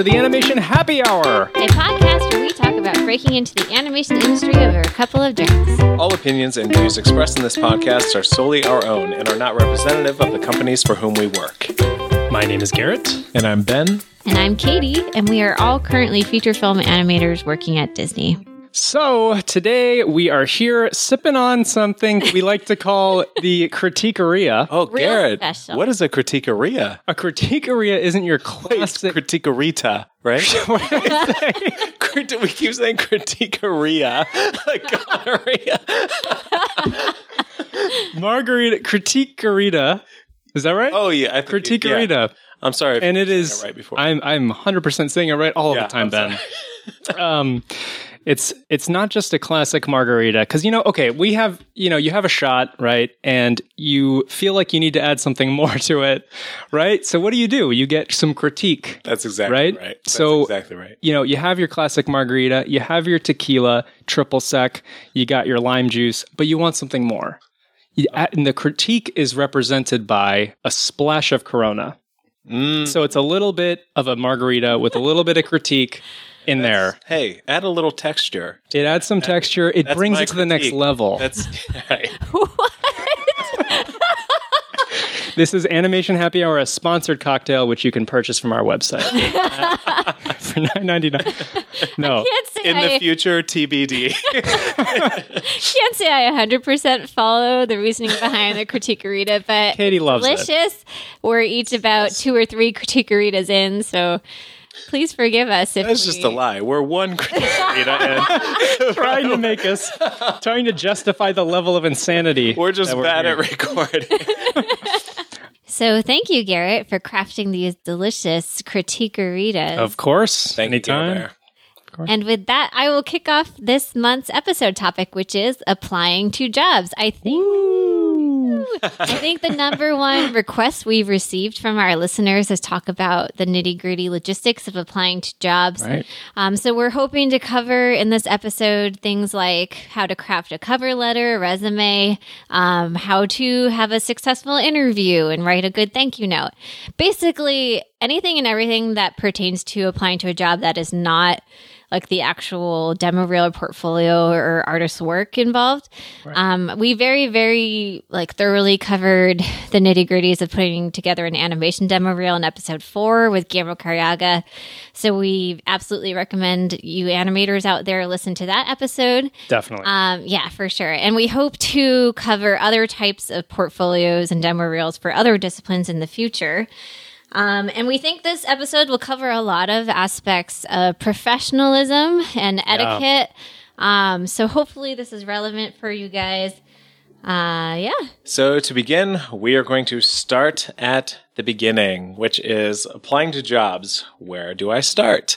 to the Animation Happy Hour. A podcast where we talk about breaking into the animation industry over a couple of drinks. All opinions and views expressed in this podcast are solely our own and are not representative of the companies for whom we work. My name is Garrett. And I'm Ben. And I'm Katie, and we are all currently feature film animators working at Disney. So today we are here sipping on something we like to call the critiqueria. Oh, Real Garrett, special. what is a critiqueria? A critiqueria isn't your It's classic. critiquerita, right? What did I say? Crit- we keep saying critiqueria, like gonorrhea. Margarita critiquerita. Is that right? Oh yeah, I think you- yeah. critiquerita. I'm sorry, if And it is. it right before. I'm I'm 100 percent saying it right all Yeah, the time, I'm Ben. um, it's it's not just a classic margarita because you know okay we have you know you have a shot right and you feel like you need to add something more to it right so what do you do you get some critique That's exactly Right? right. That's So- exactly right. you know you have your classic margarita you have your tequila triple sec you got your lime juice but you want something more and the critique is represented by a splash of corona Mm, so it's a little bit of a margarita with a little bit of critique in there. Hey, add a little texture. It adds some texture. It That's brings my it to the next critique. level. That's right. This is Animation Happy Hour, a sponsored cocktail which you can purchase from our website for nine ninety nine. No, Can't say In I the future, TBD. can't say I 100% follow the reasoning behind the critiquerita, but Katie loves it. delicious. We're each about two or three critiqueritas in, so please forgive us if That's we, just a lie. We're one critiquerita and trying to make us, trying to justify the level of insanity. we're just that bad here. at recording. So thank you, Garrett, for crafting these delicious critiqueritas. Of course, Thank anytime. Bear. And with that, I will kick off this month's episode topic, which is applying to jobs. I think I think the number one request we've received from our listeners is talk about the nitty gritty logistics of applying to jobs. Right. Um, so we're hoping to cover in this episode things like how to craft a cover letter, a resume, um, how to have a successful interview and write a good thank you note. Basically, anything and everything that pertains to applying to a job that is not like the actual demo reel or portfolio or artist's work involved. Um, we very, very like thoroughly covered the nitty gritties of putting together an animation demo reel in episode four with Guillermo Carriaga. So we absolutely recommend you animators out there listen to that episode. Definitely. Um, yeah, for sure. And we hope to cover other types of portfolios and demo reels for other disciplines in the future. Um, and we think this episode will cover a lot of aspects of professionalism and etiquette. Um, so hopefully this is relevant for you guys. Uh, yeah. So, to begin, we are going to start at the beginning, which is applying to jobs. Where do I start?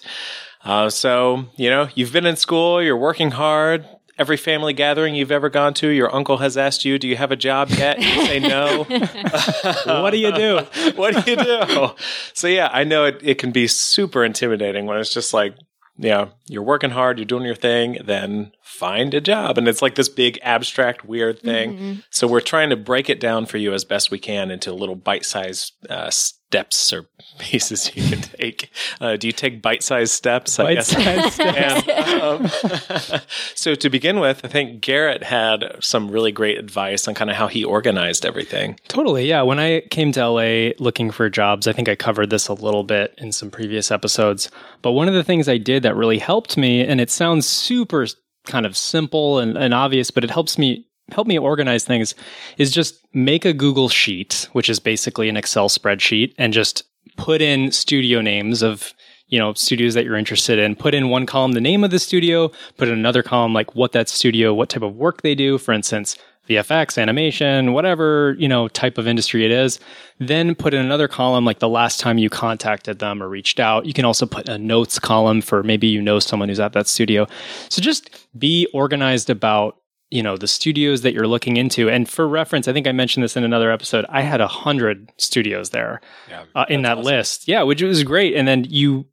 Uh, so, you know, you've been in school, you're working hard. Every family gathering you've ever gone to, your uncle has asked you, Do you have a job yet? You say no. what do you do? what do you do? So, yeah, I know it, it can be super intimidating when it's just like, yeah, you're working hard, you're doing your thing, then find a job. And it's like this big, abstract, weird thing. So we're trying to break it down for you as best we can into little bite sized uh, steps or pieces you can take. Uh, do you take bite sized steps? I guess. Bite-sized steps. Um, so to begin with, I think Garrett had some really great advice on kind of how he organized everything. Totally. Yeah. When I came to LA looking for jobs, I think I covered this a little bit in some previous episodes. But one of the things I did that really helped me, and it sounds super kind of simple and, and obvious, but it helps me help me organize things is just make a Google sheet, which is basically an Excel spreadsheet, and just put in studio names of you know studios that you're interested in put in one column the name of the studio put in another column like what that studio what type of work they do for instance VFX, animation, whatever, you know, type of industry it is. Then put in another column like the last time you contacted them or reached out. You can also put a notes column for maybe you know someone who's at that studio. So just be organized about you know the studios that you're looking into and for reference i think i mentioned this in another episode i had a hundred studios there Yeah, uh, in that list yeah which was great and then you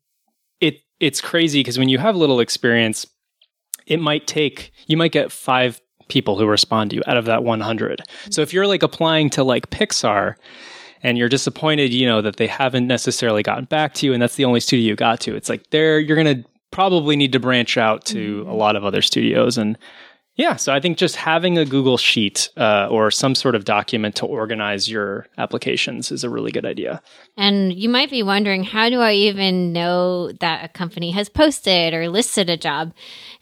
it's crazy because when you have little experience it might take you might get five people who respond to you out of that 100 so if you're like applying to like pixar and you're disappointed, you know, that they haven't necessarily gotten back to you and that's the only studio you got to. It's like there you're going to probably need to branch out to mm-hmm. a lot of other studios and yeah, so I think just having a Google Sheet uh, or some sort of document to organize your applications is a really good idea. And you might be wondering, how do I even know that a company has posted or listed a job?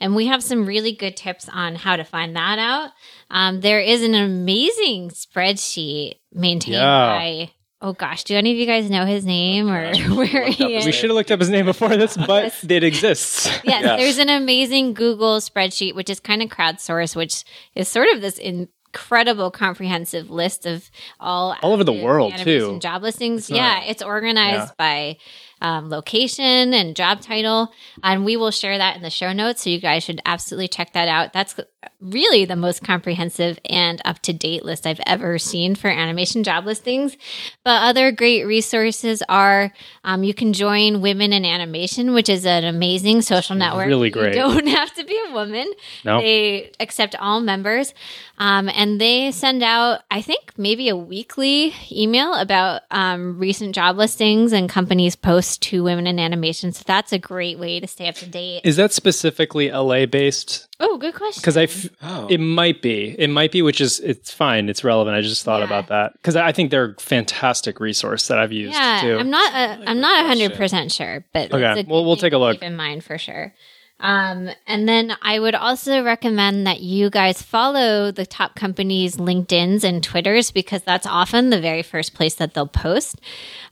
And we have some really good tips on how to find that out. Um, there is an amazing spreadsheet maintained Yeah. by. Oh gosh, do any of you guys know his name or where he is? We should have looked up his name before this, but it exists. Yes, Yes. there's an amazing Google spreadsheet, which is kind of crowdsourced, which is sort of this incredible comprehensive list of all All over the world, too. job listings. not- yeah, it's organized by um, location and job title, and we will share that in the show notes. So you guys should absolutely check that out. That's really the most comprehensive and up to date list I've ever seen for animation job listings. But other great resources are um, you can join Women in Animation, which is an amazing social network. Really You great. don't have to be a woman. No. They accept all members. Um, and they send out, I think, maybe a weekly email about um, recent job listings and companies post to women in animation. So that's a great way to stay up to date. Is that specifically LA based? Oh, good question. Because I, f- Oh. it might be, it might be, which is it's fine, it's relevant. I just thought Yeah. about that because I think they're a fantastic resource that I've used yeah, too. I'm not. A, I'm not question. hundred percent sure, but Okay, it's a well, we'll take a look. Keep in mind for sure. Um, and then I would also recommend that you guys follow the top companies' LinkedIn's and Twitters because that's often the very first place that they'll post.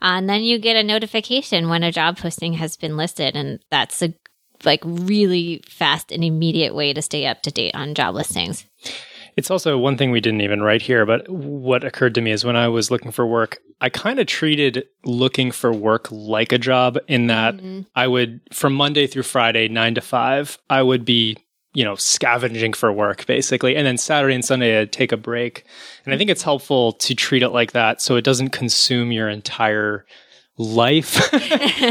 Uh, and then you get a notification when a job posting has been listed, and that's a like really fast and immediate way to stay up to date on job listings. It's also one thing we didn't even write here, but what occurred to me is when I was looking for work, I kind of treated looking for work like a job in that mm-hmm. I would, from Monday through Friday, nine to five, I would be, you know, scavenging for work basically. And then Saturday and Sunday, I'd take a break. And I think it's helpful to treat it like that so it doesn't consume your entire life.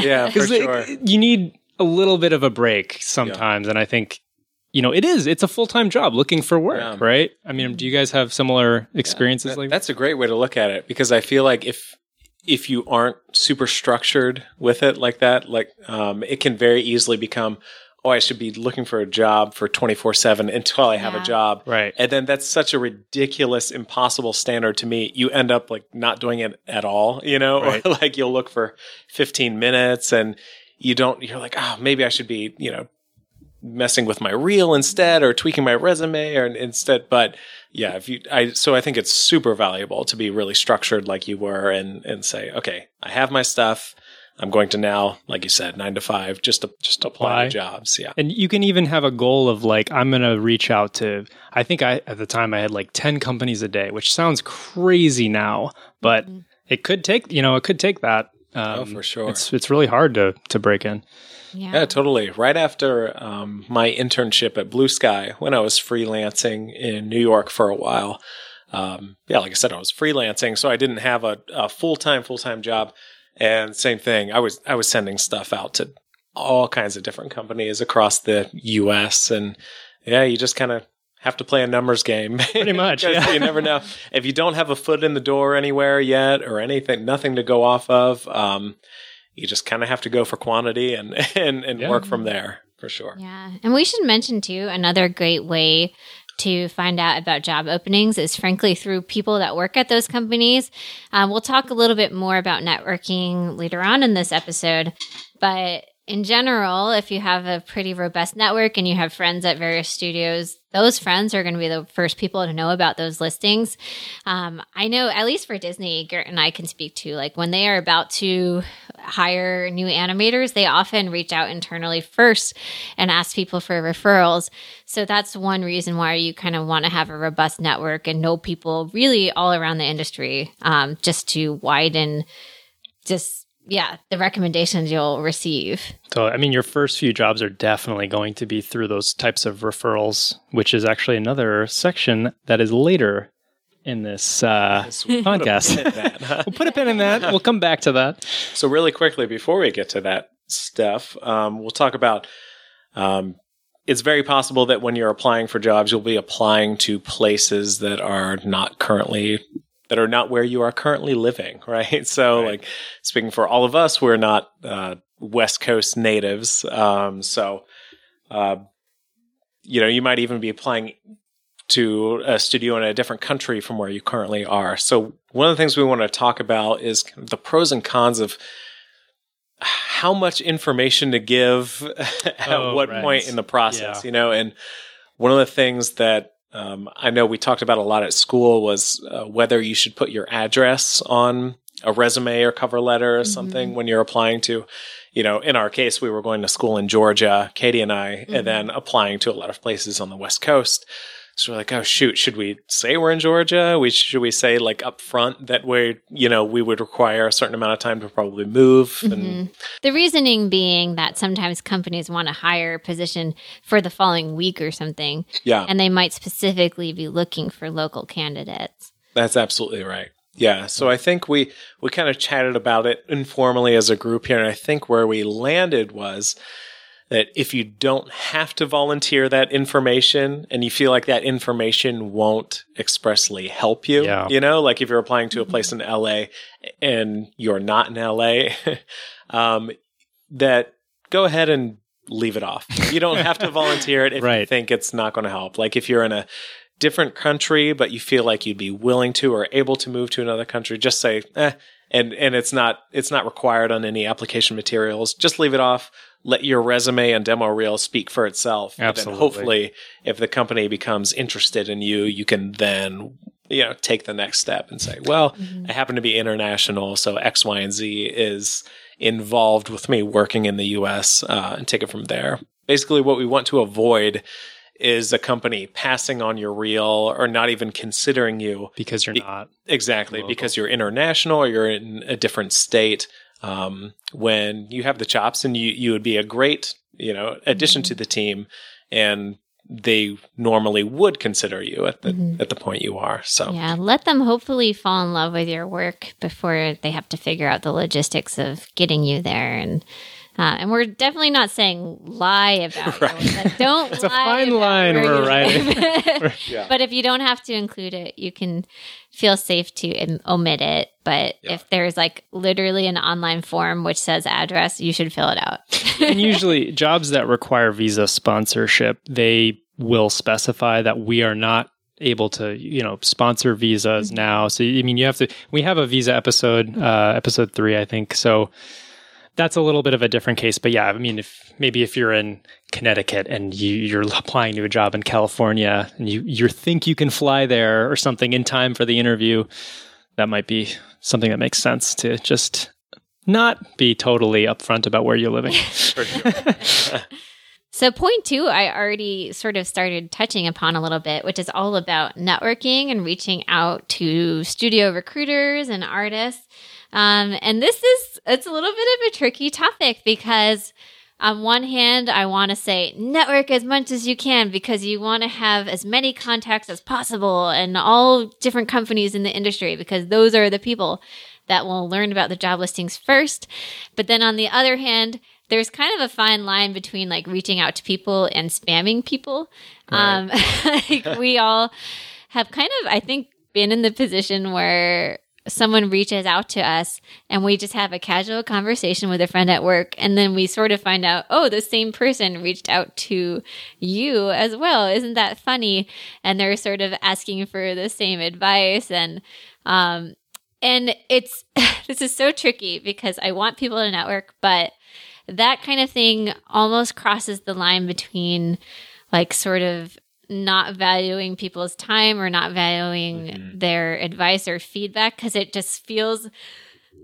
yeah, for Because sure. you need a little bit of a break sometimes. And I think, you know, it is, it's a full time job looking for work, Yeah. right? I mean, do you guys have similar experiences That- like that? that's a great way to look at it because I feel like if if you aren't super structured with it like that, like um, it can very easily become, oh, I should be looking for a job for twenty four seven until I have Yeah. a job, Right. and then that's such a ridiculous, impossible standard to meet. You end up like not doing it at all, you know, Right. or like you'll look for fifteen minutes and you don't. You're like, oh, maybe I should be, you know. Messing with my reel instead, or tweaking my resume, or instead. But yeah, if you, I, so I think it's super valuable to be really structured like you were, and and say, okay, I have my stuff. I'm going to now, like you said, nine to five, just to just apply Apply. to jobs. Yeah, And you can even have a goal of like, I'm going to reach out to, I think I, at the time I had like 10 companies a day, which sounds crazy now, but mm-hmm. it could take, you know, it could take that. Um, Oh, for sure. It's, it's really hard to, to break in. Yeah. Yeah, totally. Right after um, my internship at Blue Sky, when I was freelancing in New York for a while, um, yeah, like I said, I was freelancing, so I didn't have a, a full time full time job. And same thing, I was I was sending stuff out to all kinds of different companies across the U.S. And yeah, you just kind of have to play a numbers game. Pretty much. yeah. you never know if you don't have a foot in the door anywhere yet or anything, nothing to go off of. Um, you just kind of have to go for quantity and and, and Yeah. work from there for sure. Yeah. And we should mention too another great way to find out about job openings is frankly through people that work at those companies. Um, we'll talk a little bit more about networking later on in this episode, but in general, if you have a pretty robust network and you have friends at various studios, those friends are going to be the first people to know about those listings. Um, I know, at least for Disney, Garrett and I can speak to, like when they are about to hire new animators, they often reach out internally first and ask people for referrals. So that's one reason why you kind of want to have a robust network and know people really all around the industry, um, just to widen just yeah the recommendations you'll receive. So, I mean, your first few jobs are definitely going to be through those types of referrals, which is actually another section that is later in this uh, podcast. Hit that, huh? we'll put a pin in that. We'll come back to that. so really quickly before we get to that stuff, um, we'll talk about. Um, it's very possible that when you're applying for jobs, you'll be applying to places that are not currently that are not where you are currently living, right? So, Right. like speaking for all of us, we're not uh, West Coast natives, um, so uh, you know you might even be applying to a studio in a different country from where you currently are. So, one of the things we want to talk about is the pros and cons of how much information to give at Oh, what right. point in the process, Yeah. you know, and one of the things that um, I know we talked about a lot at school was uh, whether you should put your address on a resume or cover letter or something when you're applying to, you know, in our case, we were going to school in Georgia, Katie and I, and then applying to a lot of places on the West Coast. So we're like, oh shoot, should we say we're in Georgia? We should we say like up front that we're you know, we would require a certain amount of time to probably move and Mhm. The reasoning being that sometimes companies want to hire a position for the following week or something, yeah. and they might specifically be looking for local candidates. That's absolutely right. Yeah. So I think we we kind of chatted about it informally as a group here, and I think where we landed was that if you don't have to volunteer that information and you feel like that information won't expressly help you, Yeah. you know, like if you're applying to a place in LA and you're not in LA, um, that go ahead and leave it off. You don't have to volunteer it if you think it's not going to help. Like if you're in a different country, but you feel like you'd be willing to or able to move to another country, just say, eh, and and it's not it's not required on any application materials. Just leave it off. Let your resume and demo reel speak for itself. And Absolutely. hopefully, if the company becomes interested in you, you can then you know take the next step and say, well, I happen to be international, so X, Y, and Z is involved with me working in the U.S. Uh, and take it from there. Basically, what we want to avoid is a company passing on your reel or not even considering you because you're not. exactly Local. because you're international or you're in a different state um, when you have the chops and you you would be a great you know addition to the team and they normally would consider you at the Mhm. at the point you are so Yeah, let them hopefully fall in love with your work before they have to figure out the logistics of getting you there. And uh, and we're definitely not saying lie about Right. your work. Don't It's a fine line where we're you riding. live. Yeah. But if you don't have to include it, you can feel safe to om- omit it. But Yeah. if there's like literally an online form which says address, you should fill it out. and usually jobs that require visa sponsorship they will specify that we are not able to you know sponsor visas Mm-hmm. now so i mean you have to we have a visa episode uh episode three i think so that's a little bit of a different case but yeah i mean if maybe if you're in connecticut and you, you're applying to a job in california and you you think you can fly there or something in time for the interview that might be something that makes sense to just not be totally upfront about where you're living. So, point two, I already sort of started touching upon a little bit, which is all about networking and reaching out to studio recruiters and artists. Um, and this is, it's a little bit of a tricky topic because on one hand, I want to say network as much as you can because you want to have as many contacts as possible and all different companies in the industry because those are the people that will learn about the job listings first. But then on the other hand, there's kind of a fine line between like reaching out to people and spamming people. Um, like we all have kind of, I think, been in the position where someone reaches out to us and we just have a casual conversation with a friend at work. And then we sort of find out oh the same person reached out to you as well. Isn't that funny? And they're sort of asking for the same advice. And um and it's this is so tricky because I want people to network but that kind of thing almost crosses the line between like sort of not valuing people's time or not valuing Mhm. their advice or feedback because it just feels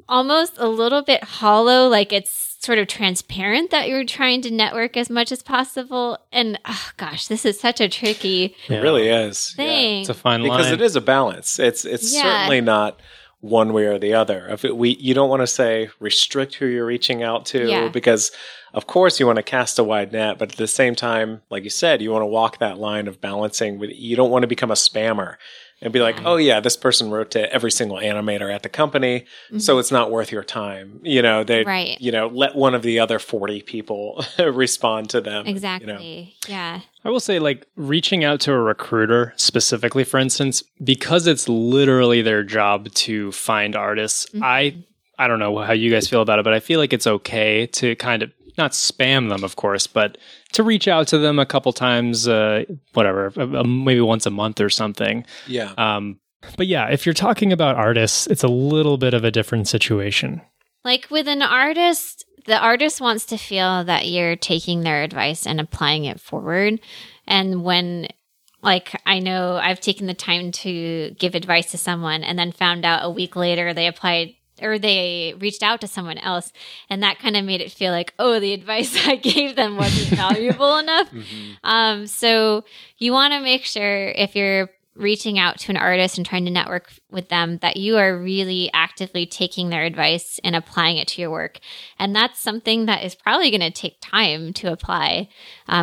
almost a little bit hollow like it's sort of transparent that you're trying to network as much as possible and oh gosh this is such a tricky it really is Yeah. It's a fine because line. it is a balance. It's it's Yeah. certainly not one way or the other. If it, we you don't want to say restrict who you're reaching out to Yeah. because of course you want to cast a wide net, but at the same time, like you said, you want to walk that line of balancing. With, you don't want to become a spammer and be like, oh yeah, this person wrote to every single animator at the company, so it's not worth your time. You know, they, Mm-hmm. Right. you know, let one of the other 40 people respond to them. you know. Exactly. Yeah. I will say, like, reaching out to a recruiter specifically, for instance, because it's literally their job to find artists. I, I don't know how you guys feel about it, but I feel like it's okay to kind of not spam them, of course, but to reach out to them a couple times, uh, whatever, maybe once a month or something. Yeah. Um, but yeah, if you're talking about artists, it's a little bit of a different situation. Like with an artist, the artist wants to feel that you're taking their advice and applying it forward. And when, like, I know I've taken the time to give advice to someone and then found out a week later they applied or they reached out to someone else. And that kind of made it feel like, oh, the advice I gave them wasn't valuable enough. Um, so you want to make sure if you're reaching out to an artist and trying to network with them that you are really actively taking their advice and applying it to your work and that's something that is probably going to take time to apply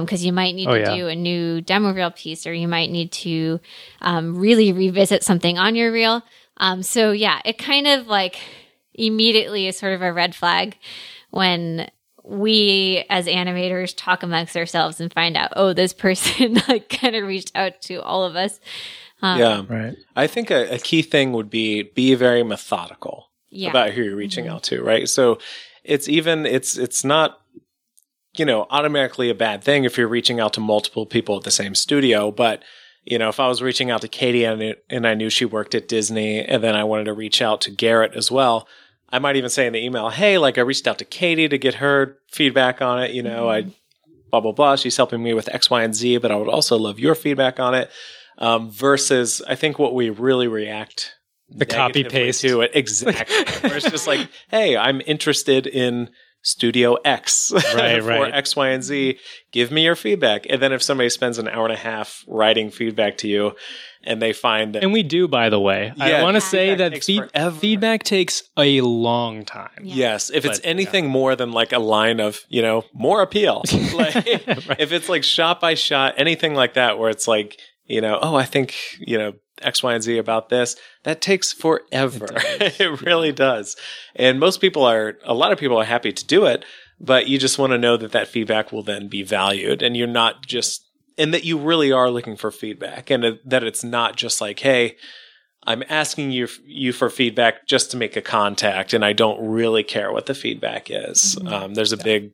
because you might need Oh, to yeah. do a new demo reel piece or you might need to um, really revisit something on your reel um, so yeah it kind of like immediately is sort of a red flag when we as animators talk amongst ourselves and find out oh this person like kind of reached out to all of us um, yeah. Right. I think a, a key thing would be be very methodical yeah about who you're reaching out to, right? So it's even it's it's not you know automatically a bad thing if you're reaching out to multiple people at the same studio, but you know if I was reaching out to Katie and and I knew she worked at Disney, and then I wanted to reach out to Garrett as well. I might even say in the email, "Hey, like I reached out to Katie to get her feedback on it. You know, I blah blah blah. She's helping me with X, Y, and Z, but I would also love your feedback on it." Um, versus, I think what we really react The copy paste. to it exactly. Where it's just like, hey, I'm interested in Studio X Right, for right. X, Y, and Z. Give me your feedback. And then if somebody spends an hour and a half writing feedback to you, and they find that And we do, by the way. I want to say that takes feed- feedback takes a long time. Yeah. Yes, if it's But, anything more than like a line of, you know, more appeal. like Right. if it's like shot by shot, anything like that where it's like, you know, oh, I think, you know, X, Y, and Z about this, that takes forever. It It, really does. And most people are a lot of people are happy to do it, but you just want to know that that feedback will then be valued and you're not just and that you really are looking for feedback and that it's not just like, hey, I'm asking you you for feedback just to make a contact, and I don't really care what the feedback is. Um, there's a big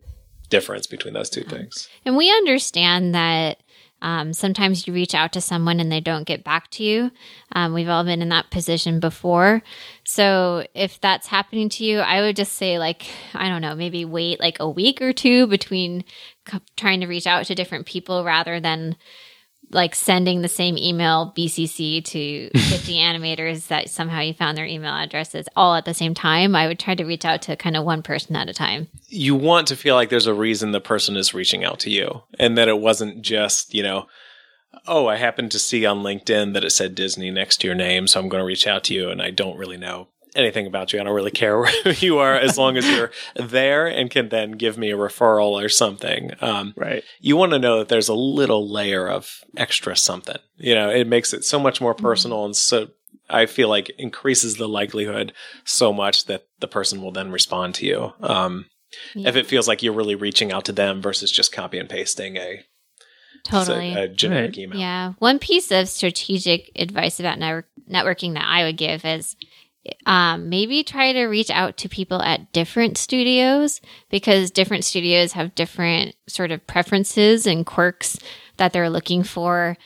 difference between those two things. And we understand that um, sometimes you reach out to someone and they don't get back to you. Um, we've all been in that position before. So if that's happening to you, I would just say, like, I don't know, maybe wait like a week or two between trying to reach out to different people rather than like sending the same email BCC to 50 animators that somehow you found their email addresses all at the same time. I would try to reach out to kind of one person at a time. You want to feel like there's a reason the person is reaching out to you, and that it wasn't just you know. Oh, I happened to see on LinkedIn that it said Disney next to your name, so I'm going to reach out to you, and I don't really know anything about you. I don't really care where you are as long as you're there and can then give me a referral or something. Um, Right. you want to know that there's a little layer of extra something. You know, it makes it so much more personal and so I feel like increases the likelihood so much that the person will then respond to you. Um, If it feels like you're really reaching out to them versus just copy and pasting a, Totally. a, a generic Right. email. Yeah. One piece of strategic advice about network- networking that I would give is um, maybe try to reach out to people at different studios because different studios have different sort of preferences and quirks that they're looking for.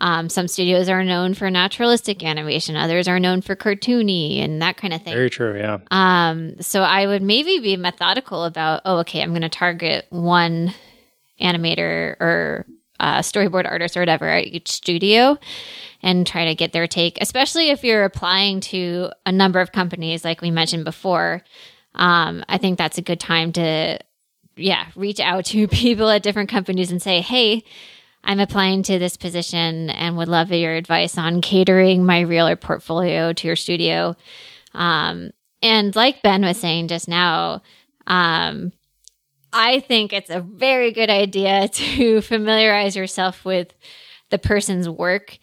Um, some studios are known for naturalistic animation, others are known for cartoony and that kind of thing. Very true. Yeah. Um, so I would maybe be methodical about, oh, okay, I'm going to target one animator or uh, storyboard artists or whatever at each studio and try to get their take, especially if you're applying to a number of companies, like we mentioned before. Um, I think that's a good time to, yeah, reach out to people at different companies and say, hey, I'm applying to this position and would love your advice on catering my reel or portfolio to your studio. Um, and like Ben was saying just now, um, I think it's a very good idea to familiarize yourself with the person's work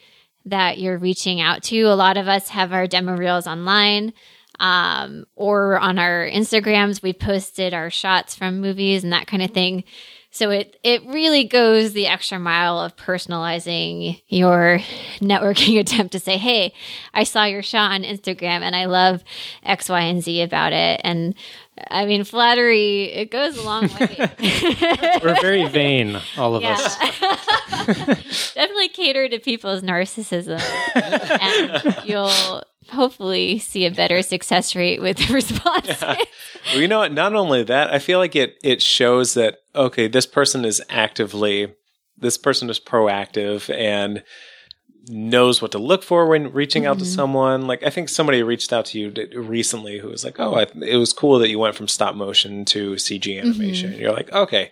that you're reaching out to. A lot of us have our demo reels online um, or on our Instagrams. We posted our shots from movies and that kind of thing. So it it really goes the extra mile of personalizing your networking attempt to say, "Hey, I saw your shot on Instagram and I love X, Y, and Z about it." And I mean, flattery it goes a long way. We're very vain, all of us. Definitely cater to people's narcissism, and you'll hopefully see a better success rate with the responses. Well, you know what? Not only that, I feel like it it shows that okay, this person is actively, this person is proactive and knows what to look for when reaching out to mm-hmm. someone. Like I think somebody reached out to you recently who was like, "Oh, I, it was cool that you went from stop motion to CG mm-hmm. animation." And you're like, "Okay."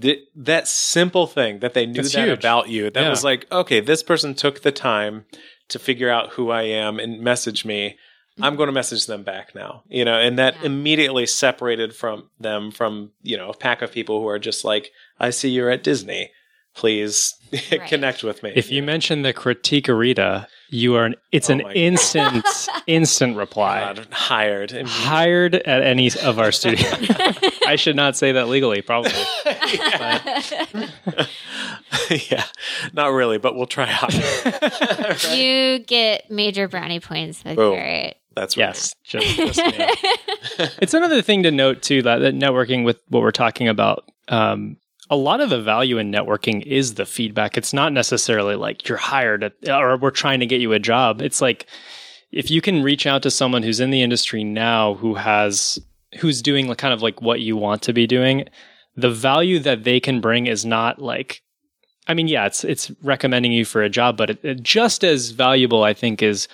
Th- that simple thing that they knew That's that huge. about you, that Yeah. was like, okay, this person took the time to figure out who I am and message me. Mm-hmm. I'm going to message them back now, you know, and that Yeah. immediately separated from them from, you know, a pack of people who are just like, I see you're at Disney. Please Right. connect with me. If you mention the Critiquerita, you are an, it's Oh an instant instant reply. God, hired. Hired at any of our studios. I should not say that legally, probably. yeah, not really, but we'll try hard. You get major brownie points with Boom. Garrett. That's right. Yes, just, just it's another thing to note too that, that networking with what we're talking about. Um, a lot of the value in networking is the feedback. It's not necessarily like you're hired at, or we're trying to get you a job. It's like if you can reach out to someone who's in the industry now who has who's doing kind of like what you want to be doing, the value that they can bring is not like I mean, yeah, it's it's recommending you for a job, but it, it just as valuable, I think, is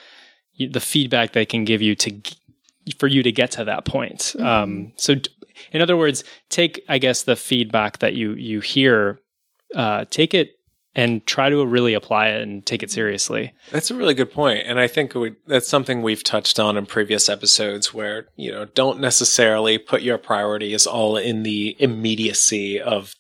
the feedback they can give you to for you to get to that point. Um, so, in other words, take I guess the feedback that you you hear, uh, take it and try to really apply it and take it seriously. That's a really good point, and I think we, that's something we've touched on in previous episodes. Where you know, don't necessarily put your priorities all in the immediacy of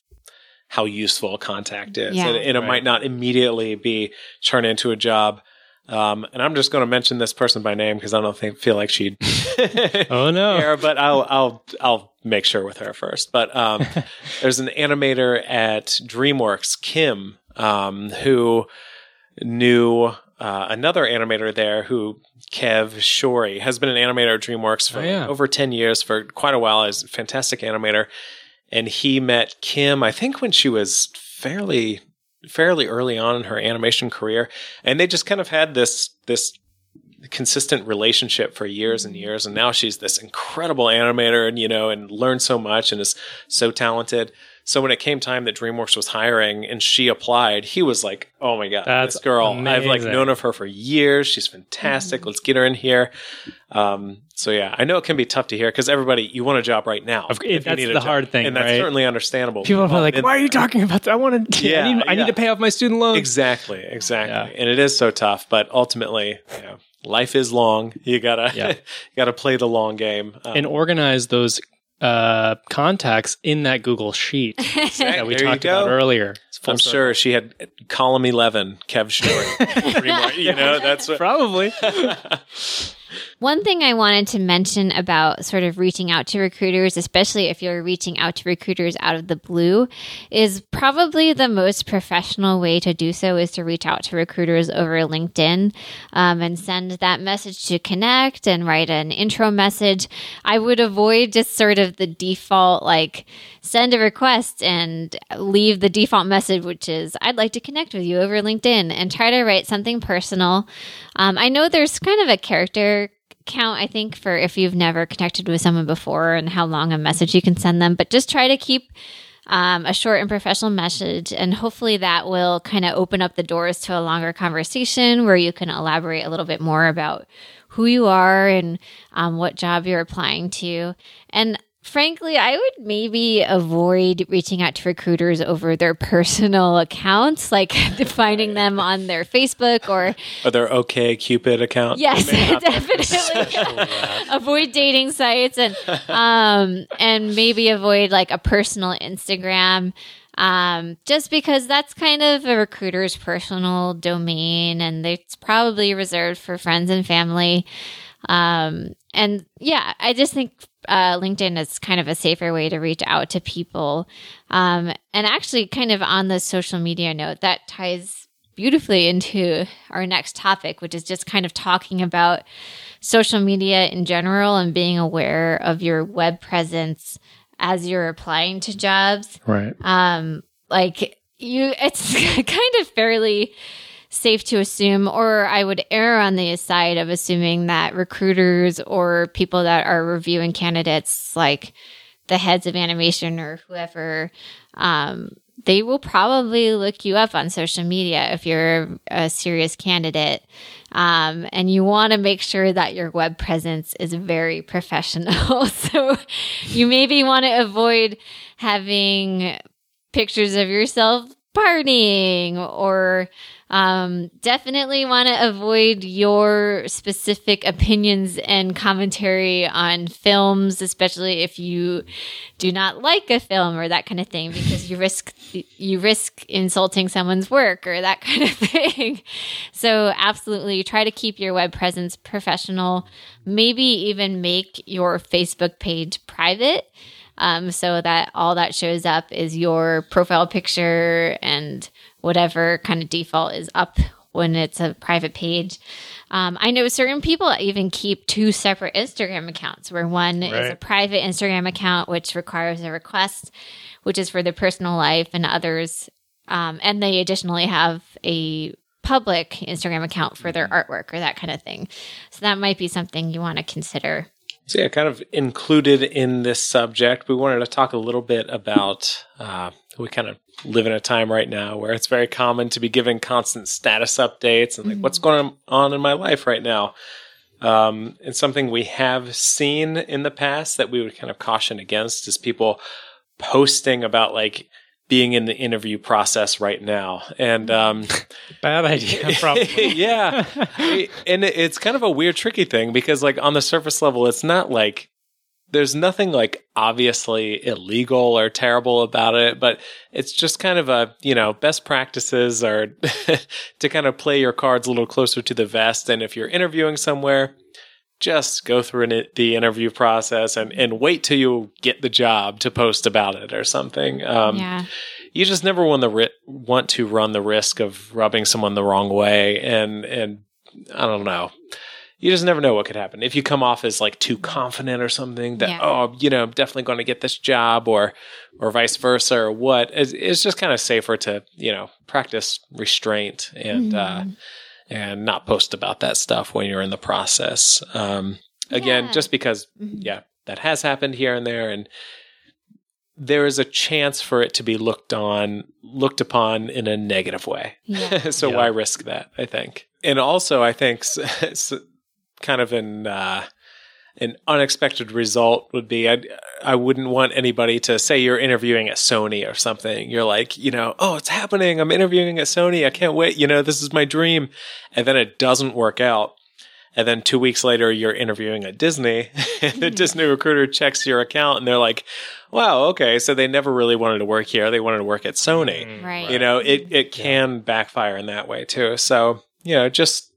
how useful contact is, Yeah. and, and it Right. might not immediately be turned into a job. Um, and I'm just going to mention this person by name because I don't think feel like she'd. Oh no! care, but I'll I'll I'll make sure with her first. But um, there's an animator at DreamWorks, Kim, um, who knew uh, another animator there who Kev Shorey has been an animator at DreamWorks for Oh, yeah. over 10 years for quite a while. Is a fantastic animator. And he met Kim, I think when she was fairly fairly early on in her animation career. And they just kind of had this this consistent relationship for years and years. And now she's this incredible animator and, you know, and learned so much and is so talented. So when it came time that DreamWorks was hiring and she applied, he was like, "Oh my god, That's this girl! I've like known of her for years. She's fantastic. Let's get her in here." Um, so yeah, I know it can be tough to hear because everybody you want a job right now. If you that's the job. hard thing, and that's right? certainly understandable. People are like, "Why are you talking about that? I want to. Yeah, I, need, I need to pay off my student loans." Exactly, exactly. Yeah. And it is so tough, but ultimately, know, life is long. You gotta Yeah. you gotta play the long game. Um, and organize those uh, contacts in that Google sheet that we there talked about earlier. I'm circle. sure she had column eleven, Kev Shore. you know, that's what Probably. One thing I wanted to mention about sort of reaching out to recruiters, especially if you're reaching out to recruiters out of the blue, is probably the most professional way to do so is to reach out to recruiters over LinkedIn um, and send that message to connect and write an intro message. I would avoid just sort of the default, like, send a request and leave the default message, which is, I'd like to connect with you over LinkedIn, and try to write something personal. Um, I know there's kind of a character count, I think, for if you've never connected with someone before and how long a message you can send them, but just try to keep um, a short and professional message. And hopefully that will kind of open up the doors to a longer conversation where you can elaborate a little bit more about who you are and um, what job you're applying to. And frankly, I would maybe avoid reaching out to recruiters over their personal accounts, like finding them on their Facebook or Are there OK Cupid account? Yes, definitely. avoid dating sites and um and maybe avoid like a personal Instagram. um, just because that's kind of a recruiter's personal domain and it's probably reserved for friends and family. Um, and yeah, I just think uh, LinkedIn is kind of a safer way to reach out to people. Um, and actually, kind of on the social media note, that ties beautifully into our next topic, which is just kind of talking about social media in general and being aware of your web presence as you're applying to jobs. Right. Um, like you, it's kind of fairly safe to assume, or I would err on the side of assuming that recruiters or people that are reviewing candidates, like the heads of animation or whoever, um, they will probably look you up on social media if you're a serious candidate. Um, and you want to make sure that your web presence is very professional. so you maybe want to avoid having pictures of yourself partying or um, definitely want to avoid your specific opinions and commentary on films, especially if you do not like a film or that kind of thing, because you risk you risk insulting someone's work or that kind of thing. so, absolutely, try to keep your web presence professional. Maybe even make your Facebook page private. Um, so that all that shows up is your profile picture and whatever kind of default is up when it's a private page. Um, I know certain people even keep two separate Instagram accounts where one right. is a private Instagram account, which requires a request, which is for their personal life, and others, um, and they additionally have a public Instagram account for their mm-hmm. artwork or that kind of thing. So that might be something you want to consider. So, yeah, kind of included in this subject, we wanted to talk a little bit about. Uh, we kind of live in a time right now where it's very common to be given constant status updates and like mm-hmm. what's going on in my life right now. Um, and something we have seen in the past that we would kind of caution against is people posting about like being in the interview process right now. And um, bad idea, probably. yeah, and it's kind of a weird, tricky thing because, like, on the surface level, it's not like there's nothing like obviously illegal or terrible about it, but it's just kind of a, you know, best practices are to kind of play your cards a little closer to the vest. And if you're interviewing somewhere, just go through an, the interview process and, and wait till you get the job to post about it or something. Um, yeah. You just never want, the ri- want to run the risk of rubbing someone the wrong way. And, and I don't know. You just never know what could happen. If you come off as like too confident or something that, yeah. oh, you know, I'm definitely going to get this job or, or vice versa or what, it's, it's just kind of safer to, you know, practice restraint and, uh, mm-hmm. uh, and not post about that stuff when you're in the process. Um, again, yeah. just because, mm-hmm. yeah, that has happened here and there, and there is a chance for it to be looked on, looked upon in a negative way. Yeah. so yeah. why risk that? I think, and also I think it's kind of in, uh, an unexpected result would be I I wouldn't want anybody to say you're interviewing at Sony or something. You're like, you know, oh, it's happening. I'm interviewing at Sony. I can't wait. You know, this is my dream. And then it doesn't work out. And then two weeks later, you're interviewing at Disney. and the Disney recruiter checks your account and they're like, wow, okay. So they never really wanted to work here. They wanted to work at Sony. Mm, right. You know, it, it can yeah. backfire in that way too. So, you know, just,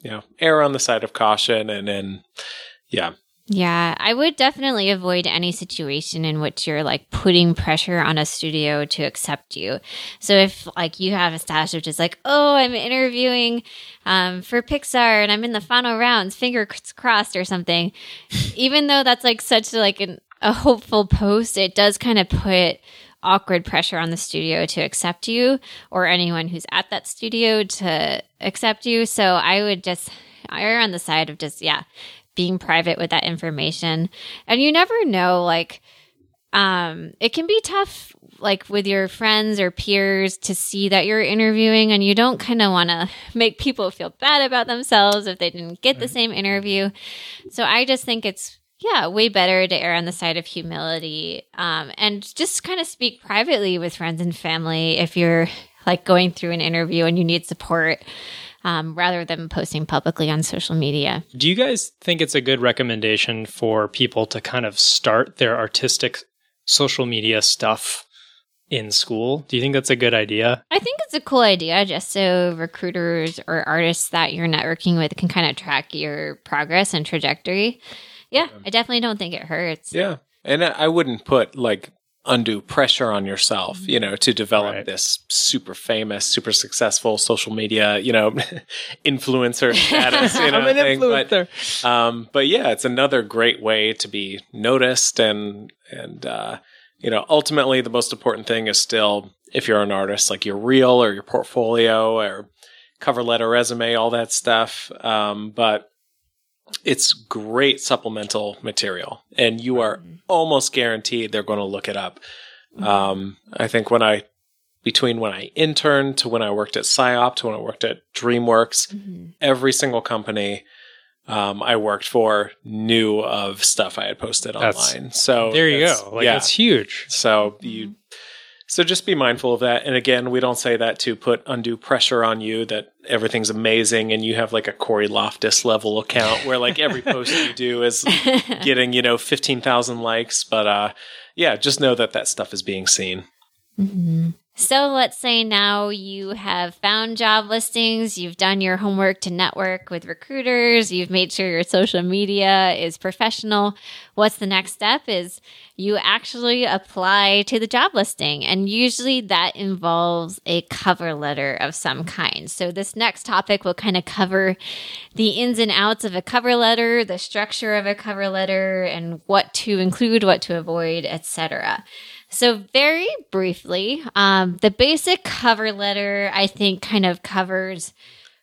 you know, err on the side of caution and, and yeah, yeah, I would definitely avoid any situation in which you're like putting pressure on a studio to accept you. So if like you have a stash which is like, oh, I'm interviewing um, for Pixar and I'm in the final rounds, fingers crossed or something, even though that's like such like an, a hopeful post, it does kind of put awkward pressure on the studio to accept you or anyone who's at that studio to accept you. So I would just err on the side of just yeah being private with that information. And you never know, like, um, it can be tough, like with your friends or peers, to see that you're interviewing, and you don't kind of want to make people feel bad about themselves if they didn't get the same interview. So I just think it's yeah, way better to err on the side of humility um, and just kind of speak privately with friends and family if you're like going through an interview and you need support um, rather than posting publicly on social media. Do you guys think it's a good recommendation for people to kind of start their artistic social media stuff in school. Do you think that's a good idea? I think it's a cool idea just so recruiters or artists that you're networking with can kind of track your progress and trajectory. Yeah, I definitely don't think it hurts. Yeah. And I I wouldn't put like undue pressure on yourself, you know, to develop Right. this super famous, super successful social media, you know, influencer status, you know, I'm an thing. But, influencer. um, but yeah, it's another great way to be noticed and, and, uh, you know, ultimately the most important thing is still if you're an artist, like your reel or your portfolio or cover letter, resume, all that stuff. Um, but it's great supplemental material and you are almost guaranteed they're going to look it up. Um, I think when I, between when I interned to when I worked at PsyOp to when I worked at DreamWorks, Mhm. every single company um, I worked for knew of stuff I had posted That's- online. So there you go. Like yeah. that's huge. So you so just be mindful of that. And again, we don't say that to put undue pressure on you that everything's amazing and you have like a Cory Loftis level account where like every post you do is getting, you know, 15,000 likes, but uh yeah, just know that that stuff is being seen. Mhm. So let's say now you have found job listings, you've done your homework to network with recruiters, you've made sure your social media is professional. What's the next step is you actually apply to the job listing. And usually that involves a cover letter of some kind. So this next topic will kind of cover the ins and outs of a cover letter, the structure of a cover letter, and what to include, what to avoid, etc. So, very briefly, um, the basic cover letter, I think, kind of covers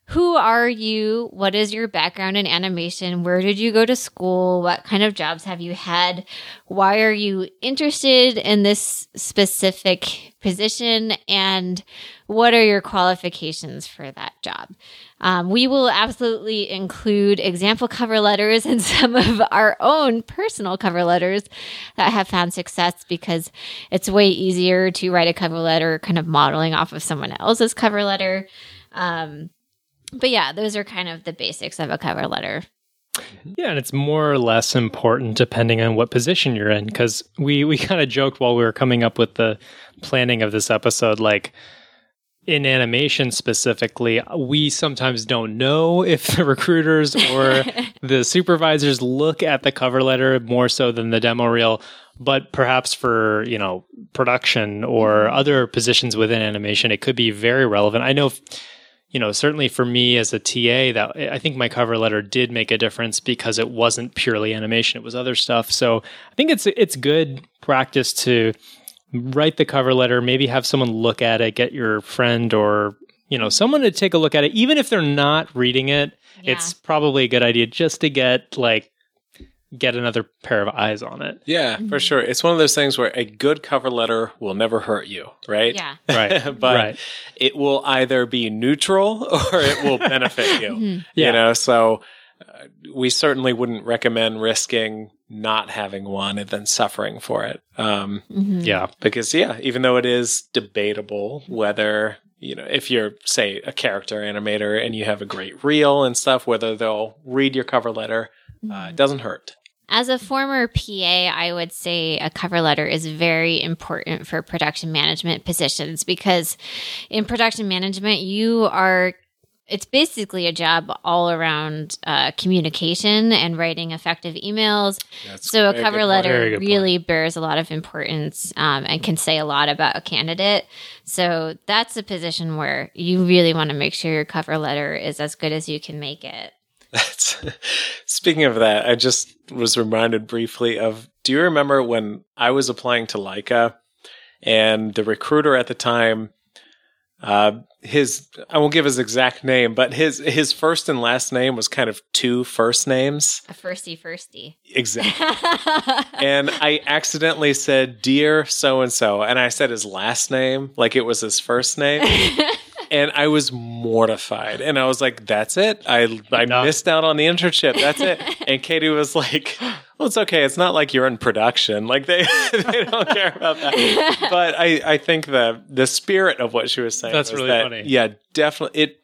who are you? What is your background in animation? Where did you go to school? What kind of jobs have you had? Why are you interested in this specific position? And what are your qualifications for that job? Um, we will absolutely include example cover letters and some of our own personal cover letters that have found success because it's way easier to write a cover letter kind of modeling off of someone else's cover letter. Um, but yeah, those are kind of the basics of a cover letter. Mm-hmm. Yeah, and it's more or less important depending on what position you're in. Because we we kind of joked while we were coming up with the planning of this episode, like in animation specifically, we sometimes don't know if the recruiters or the supervisors look at the cover letter more so than the demo reel. But perhaps for you know production or mm-hmm. other positions within animation, it could be very relevant. I know you know, certainly for me as a TA, that I think my cover letter did make a difference because it wasn't purely animation; it was other stuff. So I think it's it's good practice to write the cover letter, maybe have someone look at it, get your friend or you know someone to take a look at it, even if they're not reading it. Yeah. It's probably a good idea just to get like get another pair of eyes on it. Yeah, for sure. It's one of those things where a good cover letter will never hurt you, right? Yeah. Right. but right. it will either be neutral or it will benefit you. Mhm. Yeah. You know, so uh, we certainly wouldn't recommend risking not having one and then suffering for it. Um, Mhm. Yeah. because yeah, even though it is debatable whether you know if you're say a character animator and you have a great reel and stuff, whether they'll read your cover letter, uh, it doesn't hurt. As a former PA, I would say a cover letter is very important for production management positions because in production management, you are it's basically a job all around uh, communication and writing effective emails. That's So a cover good letter good point. really bears a lot of importance um, and can say a lot about a candidate. So that's a position where you really want to make sure your cover letter is as good as you can make it. That's speaking of that, I just was reminded briefly of do you remember when I was applying to Laika and the recruiter at the time uh his I won't give his exact name, but his his first and last name was kind of two first names. A firsty firsty. Exactly. and I accidentally said dear so and so and I said his last name like it was his first name. and I was mortified. And I was like, "That's it. I I No. missed out on the internship. That's it." And Katie was like, "Well, it's okay. It's not like you're in production. Like they they don't care about that." But I I think the the spirit of what she was saying That's was really that, funny. Yeah, definitely it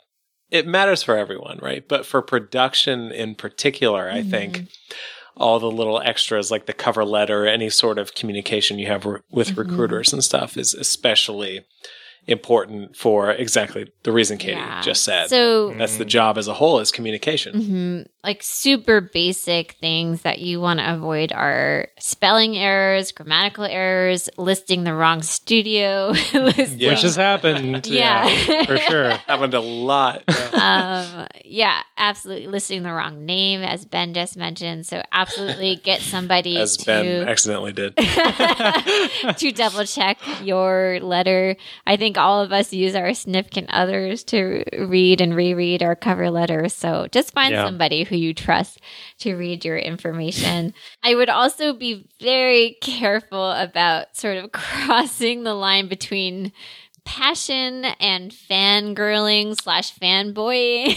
it matters for everyone, right? But for production in particular, I think all the little extras like the cover letter, any sort of communication you have re- with Mm-hmm. recruiters and stuff is especially important for exactly the reason Katie Yeah. just said. So That's the job as a whole is communication. Mhm. Like super basic things that you want to avoid are spelling errors, grammatical errors, listing the wrong studio, listing, Yeah. Which has happened. Yeah. yeah for sure. Happened a lot. Yeah. um, yeah, absolutely listing the wrong name, as Ben just mentioned. So absolutely get somebody as to Ben accidentally did. to double check your letter. I think all of us use our significant others to read and reread our cover letters. So just find Yeah. somebody who you trust to read your information. I would also be very careful about sort of crossing the line between passion and fangirling slash fanboying.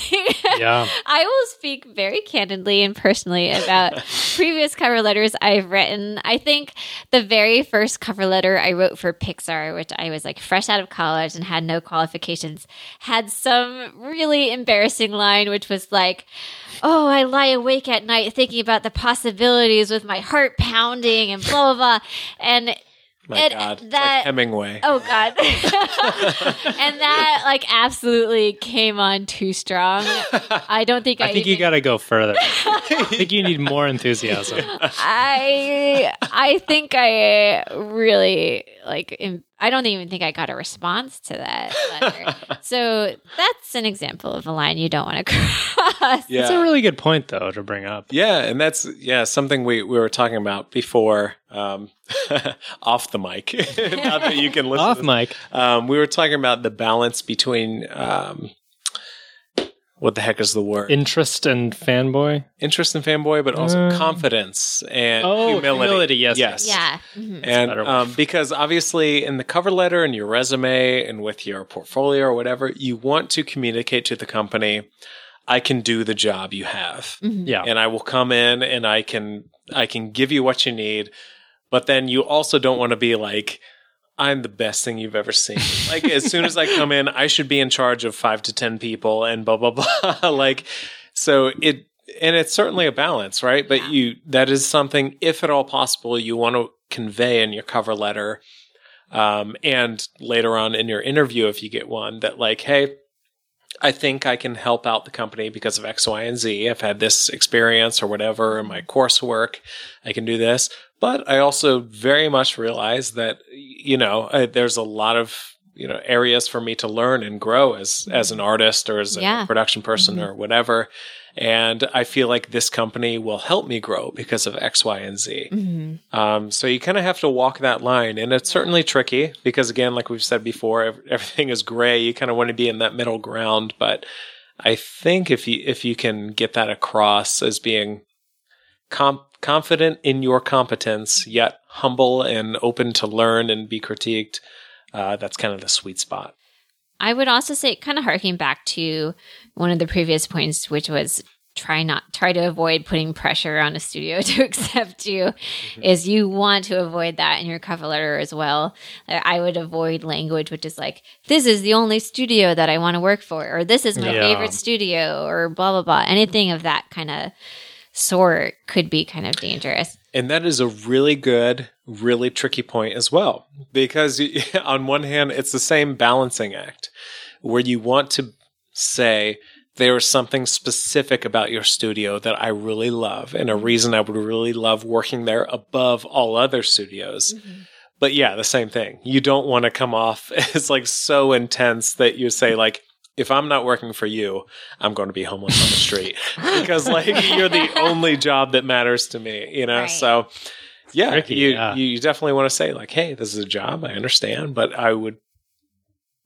Yeah. I will speak very candidly and personally about previous cover letters I've written. I think the very first cover letter I wrote for Pixar, which I was like fresh out of college and had no qualifications, had some really embarrassing line, which was like, Oh, I lie awake at night thinking about the possibilities with my heart pounding and blah, blah, blah. And My And God. That- like Hemingway. Oh God. and that like absolutely came on too strong. I don't think I, I think you got to go further. I think you need more enthusiasm. I I think I really like im- I don't even think I got a response to that letter. so that's an example of a line you don't want to cross. yeah. It's a really good point, though, to bring up. Yeah, and that's yeah something we, we were talking about before um, off the mic. Not that you can listen. Off to mic. Um, we were talking about the balance between um, what the heck is the word? Interest and fanboy. Interest and fanboy, but also Uh, confidence and Oh, humility. humility, yes, yes, Yeah. Mhm. And um, because obviously, in the cover letter and your resume and with your portfolio or whatever, you want to communicate to the company, I can do the job you have Mhm. Yeah. and I will come in and I can I can give you what you need. But then you also don't want to be like I'm the best thing you've ever seen. Like as soon as I come in, I should be in charge of 5 to 10 people and blah blah blah. like so it and it's certainly a balance, right? But you that is something if at all possible you want to convey in your cover letter um, and later on in your interview if you get one that like hey I think I can help out the company because of X, Y, and Z. I've had this experience or whatever in my coursework. I can do this. But I also very much realize that, you know, uh, there's a lot of, you know, areas for me to learn and grow as, as an artist or as a Yeah. production person or whatever. And I feel like this company will help me grow because of X, Y, and Z. Mhm. Um, so you kind of have to walk that line, and it's certainly tricky because, again, like we've said before, ev- everything is gray. You kind of want to be in that middle ground, but I think if you if you can get that across as being com- confident in your competence, yet humble and open to learn and be critiqued, uh, that's kind of the sweet spot. I would also say, kind of harking back to one of the previous points, which was try not try to avoid putting pressure on a studio to accept you is you want to avoid that in your cover letter as well i would avoid language which is like this is the only studio that i want to work for or this is my Yeah. favorite studio or blah blah blah anything of that kind of sort could be kind of dangerous And that is a really good, really tricky point as well. Because on one hand, it's the same balancing act where you want to say, there is something specific about your studio that I really love and a reason I would really love working there above all other studios. Mm-hmm. But yeah, the same thing. You don't want to come off as like so intense that you say like, if I'm not working for you, I'm going to be homeless on the street because like you're the only job that matters to me, you know? Right. So yeah, Tricky, you, yeah. you definitely want to say like, Hey, this is a job. I understand, but I would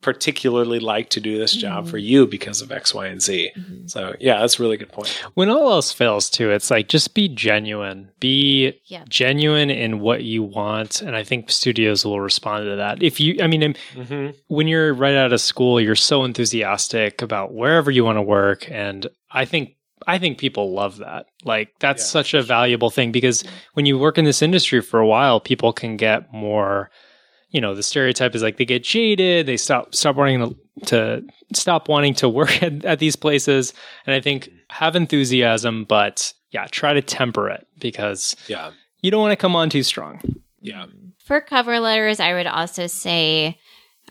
particularly like to do this job for mm-hmm. you because of X, Y, and Z. Mm-hmm. So yeah, that's a really good point. When all else fails, too, it's like just be genuine. Be Yeah. genuine in what you want, and I think studios will respond to that. If you, I mean, um, Mm-hmm. when you're right out of school, you're so enthusiastic about wherever you want to work, and I think. I think people love that. Like that's Yeah. such a valuable thing because when you work in this industry for a while, people can get more you know, the stereotype is like they get jaded, they stop stop wanting to, to stop wanting to work at, at these places. And I think have enthusiasm, but yeah, try to temper it because Yeah. you don't want to come on too strong. Yeah. For cover letters, I would also say,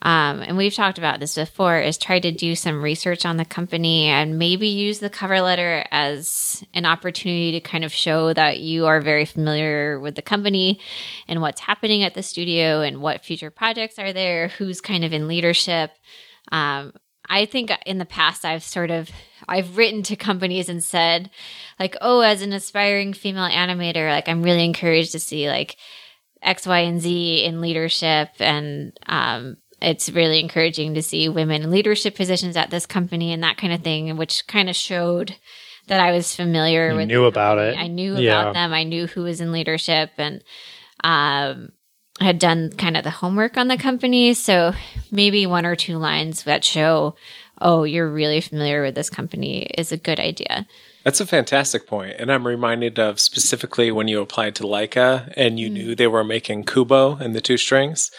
um, and we've talked about this before, is try to do some research on the company and maybe use the cover letter as an opportunity to kind of show that you are very familiar with the company and what's happening at the studio and what future projects are there, who's kind of in leadership. Um, I think in the past I've sort of I've written to companies and said like, "Oh, as an aspiring female animator, like I'm really encouraged to see like X, Y, and Z in leadership, and um, it's really encouraging to see women in leadership positions at this company and that kind of thing, which kind of showed that I was familiar You with. knew about it. I knew Yeah. about them. I knew who was in leadership, and um, I had done kind of the homework on the company. So maybe one or two lines that show, oh, you're really familiar with this company is a good idea. That's a fantastic point. And I'm reminded of specifically when you applied to Laika and you knew they were making Kubo and the two strings.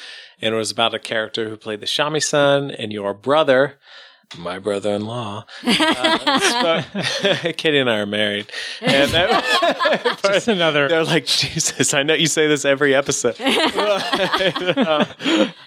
And it was about a character who played the shamisen and your brother, my brother-in-law. Uh, Kitty and I are married. And that, Just another they're like, Jesus, I know you say this every episode.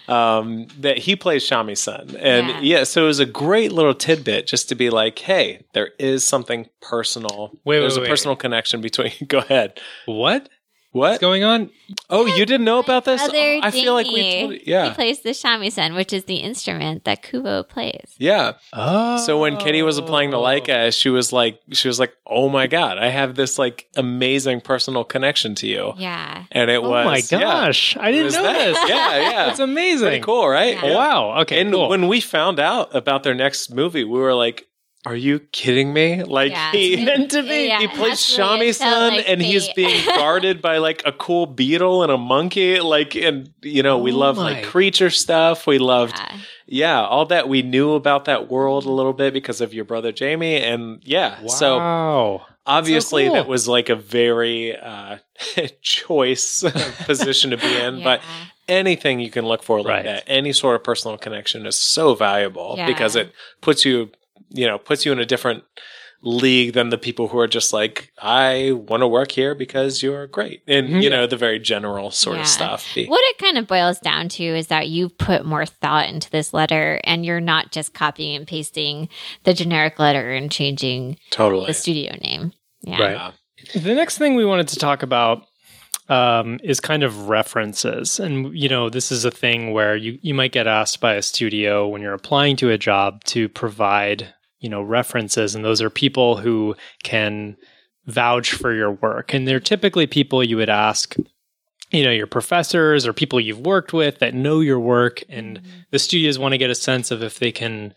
um, that he plays shamisen. And Yeah. yeah. so it was a great little tidbit just to be like, hey, there is something personal. Wait, There's wait, a wait. personal connection between. Go ahead. what? What? What's going on? oh, you didn't know about this? Brother Oh, I feel like we Dingy. told you. Yeah. He plays the shamisen, which is the instrument that Kubo plays. Yeah. Oh. So when Kitty was applying to oh. Laika, she was like, she was like, "Oh my god, I have this like amazing personal connection to you," Yeah. and it Oh was, my yeah, gosh. I didn't know that. this. Yeah, yeah, It's amazing. pretty cool, right? Yeah. Wow. Okay. and cool. when we found out about their next movie, we were like, "Are you kidding me?" Like Yeah. he meant to be. Yeah, he plays absolutely. It shamisen, like and he's being guarded by like a cool beetle and a monkey. Like, and you know, we Oh love my- like creature stuff. We loved, Yeah. yeah, all that we knew about that world a little bit because of your brother Jamie, and yeah, so wow. obviously cool. that was like a very uh, choice position to be in, but anything you can look for like Right. that any sort of personal connection is so valuable Yeah. because it puts you you know puts you in a different league than the people who are just like i want to work here because you're great and Mhm. you know the very general sort Yeah. of stuff What it kind of boils down to is that you put more thought into this letter and you're not just copying and pasting the generic letter and changing totally the studio name. Yeah. Right. The next thing we wanted to talk about um, is kind of references. And, you know, this is a thing where you, you might get asked by a studio when you're applying to a job to provide, you know, references. And those are people who can vouch for your work. And they're typically people you would ask, you know, your professors or people you've worked with that know your work. And the studios want to get a sense of if they can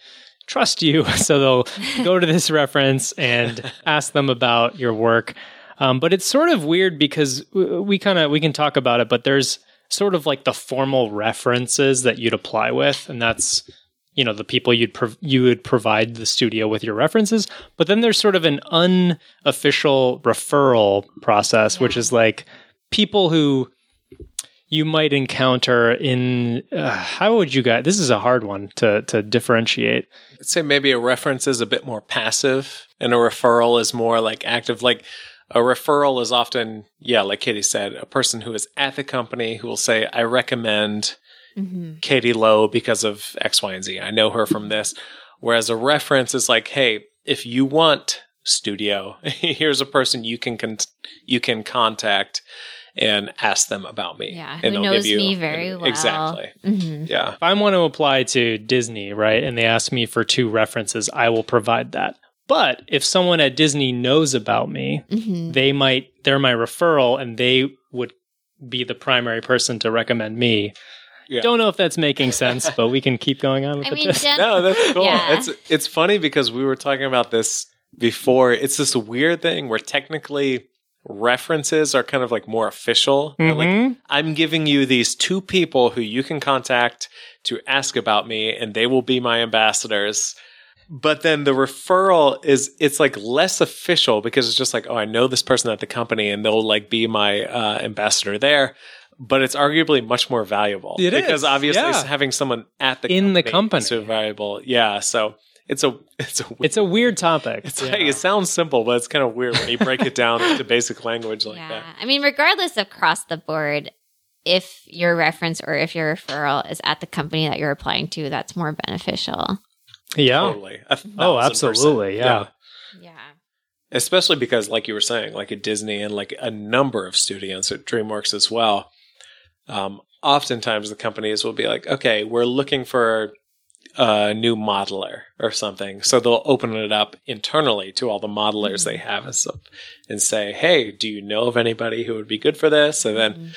trust you. So they'll go to this reference and ask them about your work. Um, but it's sort of weird because we kind of we can talk about it, but there's sort of like the formal references that you'd apply with, and that's you know the people you'd prov- you would provide the studio with your references. But then there's sort of an unofficial referral process, which is like people who you might encounter in uh, how would you guys this is a hard one to to differentiate I'd say maybe a reference is a bit more passive and a referral is more like active. Like a referral is often, yeah, like Katie said, a person who is at the company who will say, I recommend Mhm. Katie Lowe because of X, Y, and Z. I know her from this. Whereas a reference is like, hey, if you want studio, here's a person you can con- you can contact and ask them about me. Yeah, and who they'll knows give you me very well. Exactly. Mhm. Yeah. if i want to apply to disney right and they ask me for two references i will provide that but if someone at disney knows about me Mhm. they might they're my referral and they would be the primary person to recommend me Yeah. don't know if that's making sense but we can keep going on with I the mean, gist. Jen- No, that's cool. Yeah. It's it's funny because we were talking about this before. It's this weird thing where technically references are kind of like more official. They're Like. I'm giving you these two people who you can contact to ask about me and they will be my ambassadors. But then the referral is it's like less official because it's just like, oh, I know this person at the company and they'll like be my uh, ambassador there. But it's arguably much more valuable It because is, obviously yeah. having someone at the In the company company. is so valuable. Yeah, so it's a it's a It's a weird topic. it's Yeah. like it sounds simple, but it's kind of weird when you break it down into basic language like yeah. that. I mean, regardless across the board, if your reference or if your referral is at the company that you're applying to, that's more beneficial. yeah. Totally. A Oh, thousand percent. absolutely. Yeah. Yeah. especially because like you were saying like at disney and like a number of studios at dreamworks as well um, oftentimes the companies will be like okay we're looking for a new modeler or something. So they'll open it up internally to all the modelers they have and stuff and say hey do you know of anybody who would be good for this? And then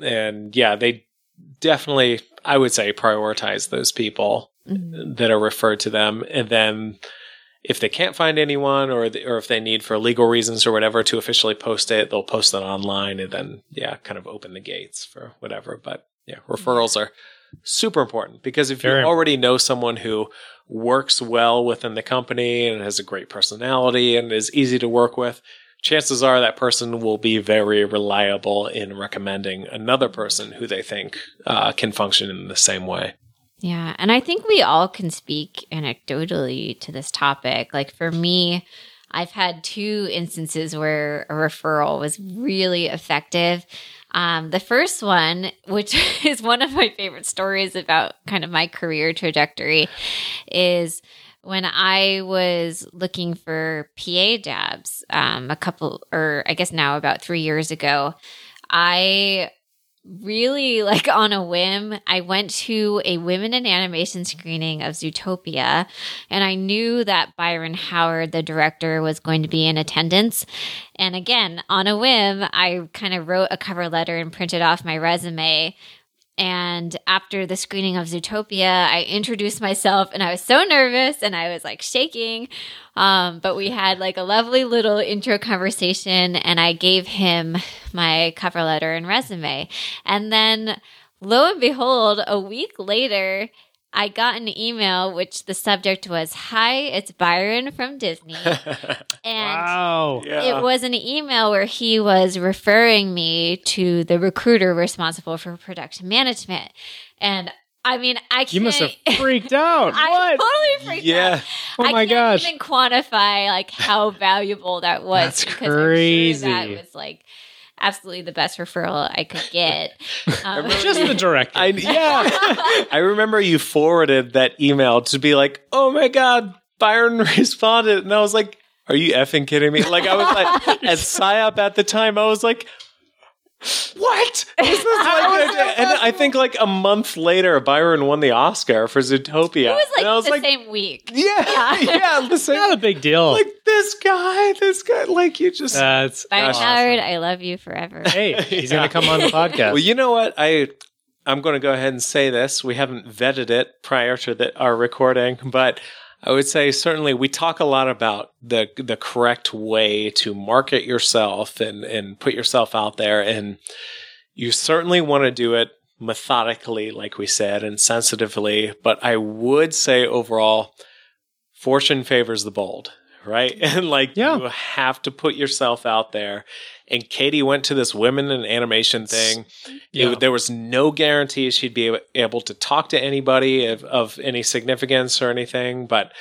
and yeah they definitely i would say prioritize those people Mhm. that are referred to them. And then if they can't find anyone or the, or if they need for legal reasons or whatever to officially post it they'll post it online and then yeah kind of open the gates for whatever. But yeah referrals are super important because if Very you already know someone who works well within the company and has a great personality and is easy to work with chances are that person will be very reliable in recommending another person who they think uh, can function in the same way Yeah. And I think we all can speak anecdotally to this topic. Like for me, I've had two instances where a referral was really effective. Um, the first one, which is one of my favorite stories about kind of my career trajectory, is when I was looking for PA dabs um, a couple, or I guess now about three years ago. I really like on a whim i went to a women in animation screening of zootopia and i knew that byron howard the director was going to be in attendance. And again on a whim i kind of wrote a cover letter and printed off my resume and after the screening of Zootopia, I introduced myself and I was so nervous and I was like shaking. Um, but we had like a lovely little intro conversation and I gave him my cover letter and resume. And then lo and behold, a week later, I got an email which the subject was Hi, it's Byron from Disney. And wow. yeah it was an email where he was referring me to the recruiter responsible for production management. And I mean, I can't. You must have freaked out. I what? totally freaked yeah out. Oh my gosh. I my can't gosh. even quantify like how valuable that was. That's because I'm sure crazy. that was like absolutely the best referral I could get. Um, Just the director. I yeah. I remember you forwarded that email to be like, "Oh my god, Byron responded," and I was like, "Are you effing kidding me?" Like I was like at PSYOP at the time, I was like. What? This is like, and I think like a month later, Byron won the Oscar for Zootopia. it was like and I was the like, same week. yeah, yeah, the same. Not a big deal. Like this guy, this guy, like you just. That's Byron Gosh. Howard, I love you forever. hey, he's Yeah. gonna come on the podcast. Well, you know what? I I'm going to go ahead and say this. We haven't vetted it prior to the, our recording, but I would say certainly we talk a lot about the the correct way to market yourself and and put yourself out there, and you certainly want to do it methodically, like we said, and sensitively. But I would say overall, fortune favors the bold, right? And like Yeah. you have to put yourself out there. And Katie went to this women in animation thing. It- there was no guarantee she'd be able, able to talk to anybody of, of any significance or anything, but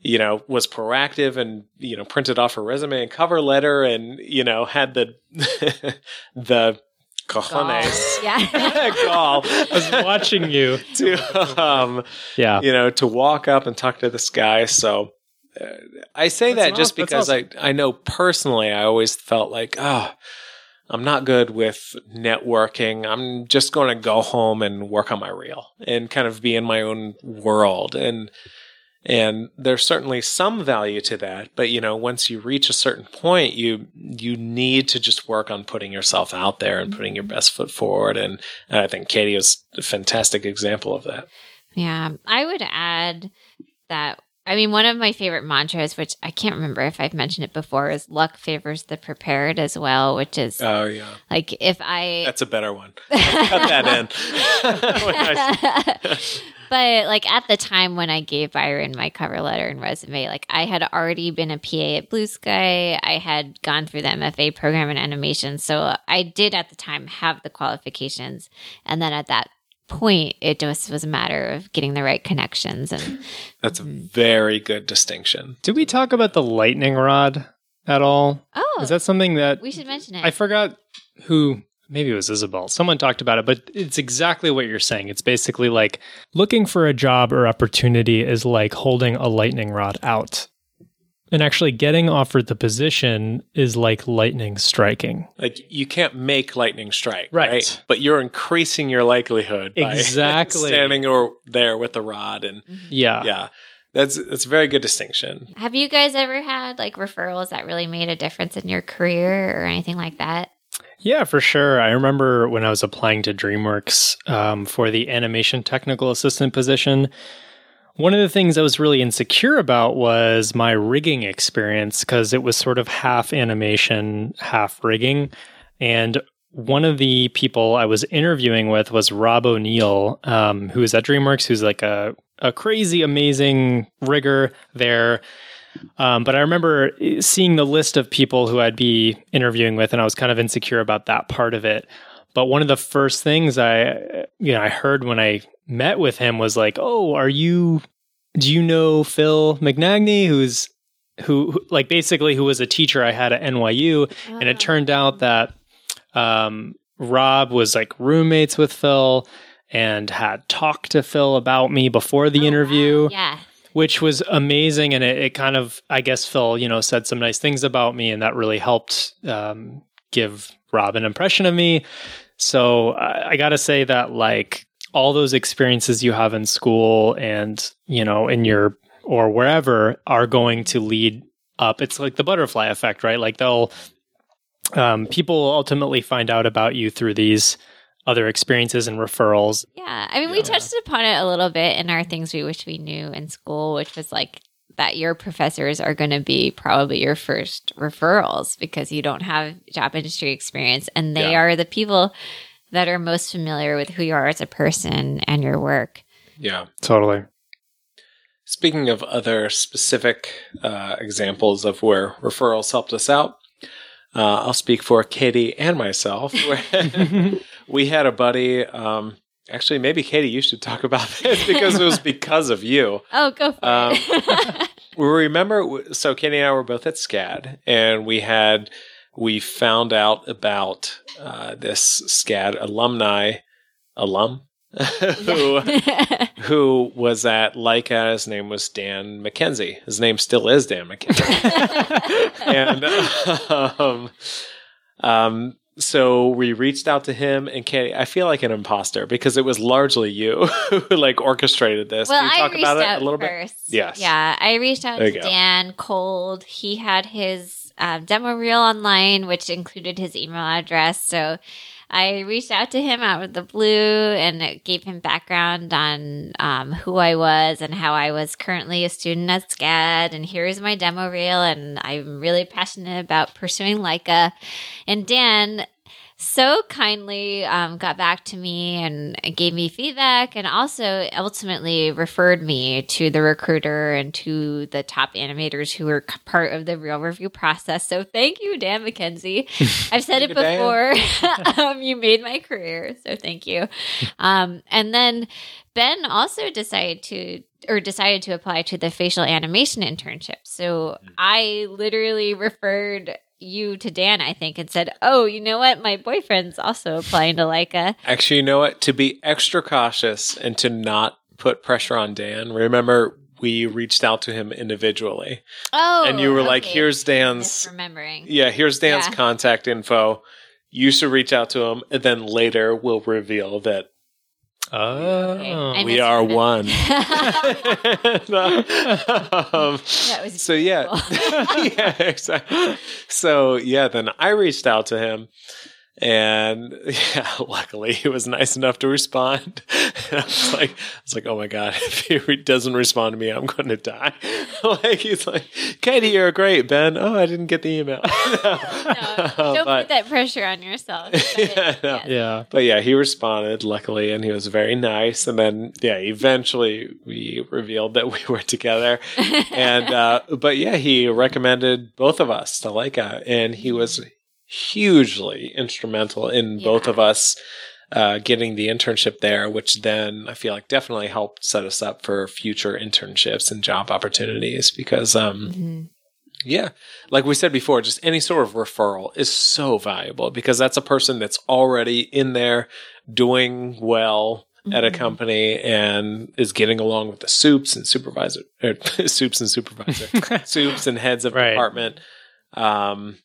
you know, was proactive and you know printed off her resume and cover letter, and you know had the the cojones Yeah. gall I was watching you. to um, Yeah. you know, to walk up and talk to this guy. So I say That's that just aw- that's because I, I know personally, I always felt like, oh, I'm not good with networking. I'm just going to go home and work on my reel and kind of be in my own world. And, and there's certainly some value to that, but you know, once you reach a certain point, you you need to just work on putting yourself out there and putting your mm-hmm. best foot forward. And, and I think Katie was a fantastic example of that. Yeah, I would add that. I mean, one of my favorite mantras, which I can't remember if I've mentioned it before, is luck favors the prepared as well, which is Oh yeah. like if I. That's a better one. Cut that in. But like at the time when I gave Byron my cover letter and resume, like I had already been a PA at Blue Sky. I had gone through the MFA program in animation. So I did at the time have the qualifications. And then at that point. It just was a matter of getting the right connections and That's a very good distinction. Did we talk about the lightning rod at all? oh, Is that something that we should mention it. I forgot who maybe it was Isabel. Someone talked about it, but it's exactly what you're saying. It's basically like looking for a job or opportunity is like holding a lightning rod out. And actually getting offered the position is like lightning striking. Like you can't make lightning strike, Right. right? But you're increasing your likelihood by Exactly. standing or there with the rod, and Yeah. yeah, that's that's a very good distinction. Have you guys ever had like referrals that really made a difference in your career or anything like that? Yeah, for sure. I remember when I was applying to DreamWorks um, for the animation technical assistant position. One of the things I was really insecure about was my rigging experience because it was sort of half animation, half rigging. And one of the people I was interviewing with was Rob O'Neill, um, who is at DreamWorks, who's like a, a crazy, amazing rigger there. Um, but I remember seeing the list of people who I'd be interviewing with, and I was kind of insecure about that part of it. But one of the first things I, you know, I heard when I met with him was like, "Oh, are you? Do you know Phil McNagney, who's who, who like basically who was a teacher I had at NYU?" And it turned out that um, Rob was like roommates with Phil and had talked to Phil about me before the Oh, wow. interview Yeah. which was amazing and it, it kind of i guess phil you know said some nice things about me and that really helped um, give rob an impression of me so i, I gotta say that like all those experiences you have in school and you know in your or wherever are going to lead up it's like the butterfly effect right like they'll um, people ultimately find out about you through these other experiences and referrals Yeah. I mean, we Yeah. touched upon it a little bit in our things we wish we knew in school, which was like that your professors are going to be probably your first referrals because you don't have job industry experience and they Yeah. are the people that are most familiar with who you are as a person and your work. Yeah. totally Speaking of other specific uh, examples of where referrals helped us out, uh, I'll speak for Katie and myself. We had a buddy. Um, actually, maybe Katie, you should talk about this because it was because of you. Oh, go for Um, it. We remember, so Katie and I were both at SCAD, and we had we found out about uh, this SCAD alumni alum who who was at Laika. His name was Dan McKenzie. His name still is Dan McKenzie. and um, um, so we reached out to him and Katie. I feel like an imposter because it was largely you who like orchestrated this. well, Can you I talk reached about it out a little bit? first. Yes. Yeah, I reached out to go. Dan cold. He had his uh, demo reel online, which included his email address. So I reached out to him out of the blue and gave him background on um, who I was and how I was currently a student at SCAD. And here's my demo reel. And I'm really passionate about pursuing Laika. And Dan so kindly um, got back to me and gave me feedback and also ultimately referred me to the recruiter and to the top animators who were part of the reel review process. So thank you, Dan McKenzie. I've said it Thank you, Dan. before. um, you made my career. So thank you. Um, and then Ben also decided to or decided to apply to the facial animation internship. So I literally referred you to Dan, I think, and said, "Oh, you know what? My boyfriend's also applying to Laika." Actually, you know what? To be extra cautious and to not put pressure on Dan, remember we reached out to him individually. Oh, and you were like, here's Dan's remembering. Yeah, here's Dan's Yeah. contact info. You should reach out to him, and then later we'll reveal that oh I we are one. that um, was so yeah, yeah, exactly. So yeah, then I reached out to him, and yeah, luckily he was nice enough to respond. And I was like, I was like, oh my god, if he doesn't respond to me, I'm going to die. like he's like, Katie, you're great, Ben. Oh, I didn't get the email. no, don't But- put that pressure on yourself. But, Yeah, no. yes. yeah But yeah, he responded luckily, and he was very nice. And then yeah, eventually we revealed that we were together. And uh, but yeah, he recommended both of us to Laika, and he was hugely instrumental in both of us uh, getting the internship there, which then I feel like definitely helped set us up for future internships and job opportunities because, um, Mm-hmm. yeah, like we said before, just any sort of referral is so valuable because that's a person that's already in there doing well at a Mhm. company and is getting along with the soups and supervisor, or soups and supervisor, soups and heads of Right. department. Um,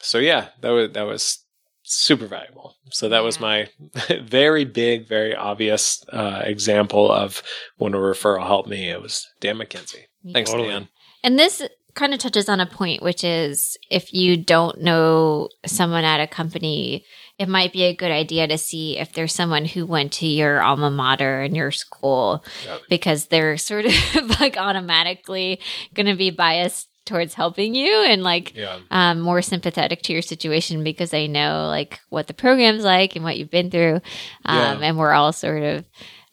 so yeah, that was that was super valuable. So that was my very big, very obvious uh, example of when a referral helped me. It was Dan McKenzie. Thanks, Totally. Dan. And this kind of touches on a point, which is if you don't know someone at a company, it might be a good idea to see if there's someone who went to your alma mater in your school Yep. because they're sort of like automatically going to be biased towards helping you and like Yeah. um, more sympathetic to your situation because they know like what the program's like and what you've been through. Um, Yeah. And we're all sort of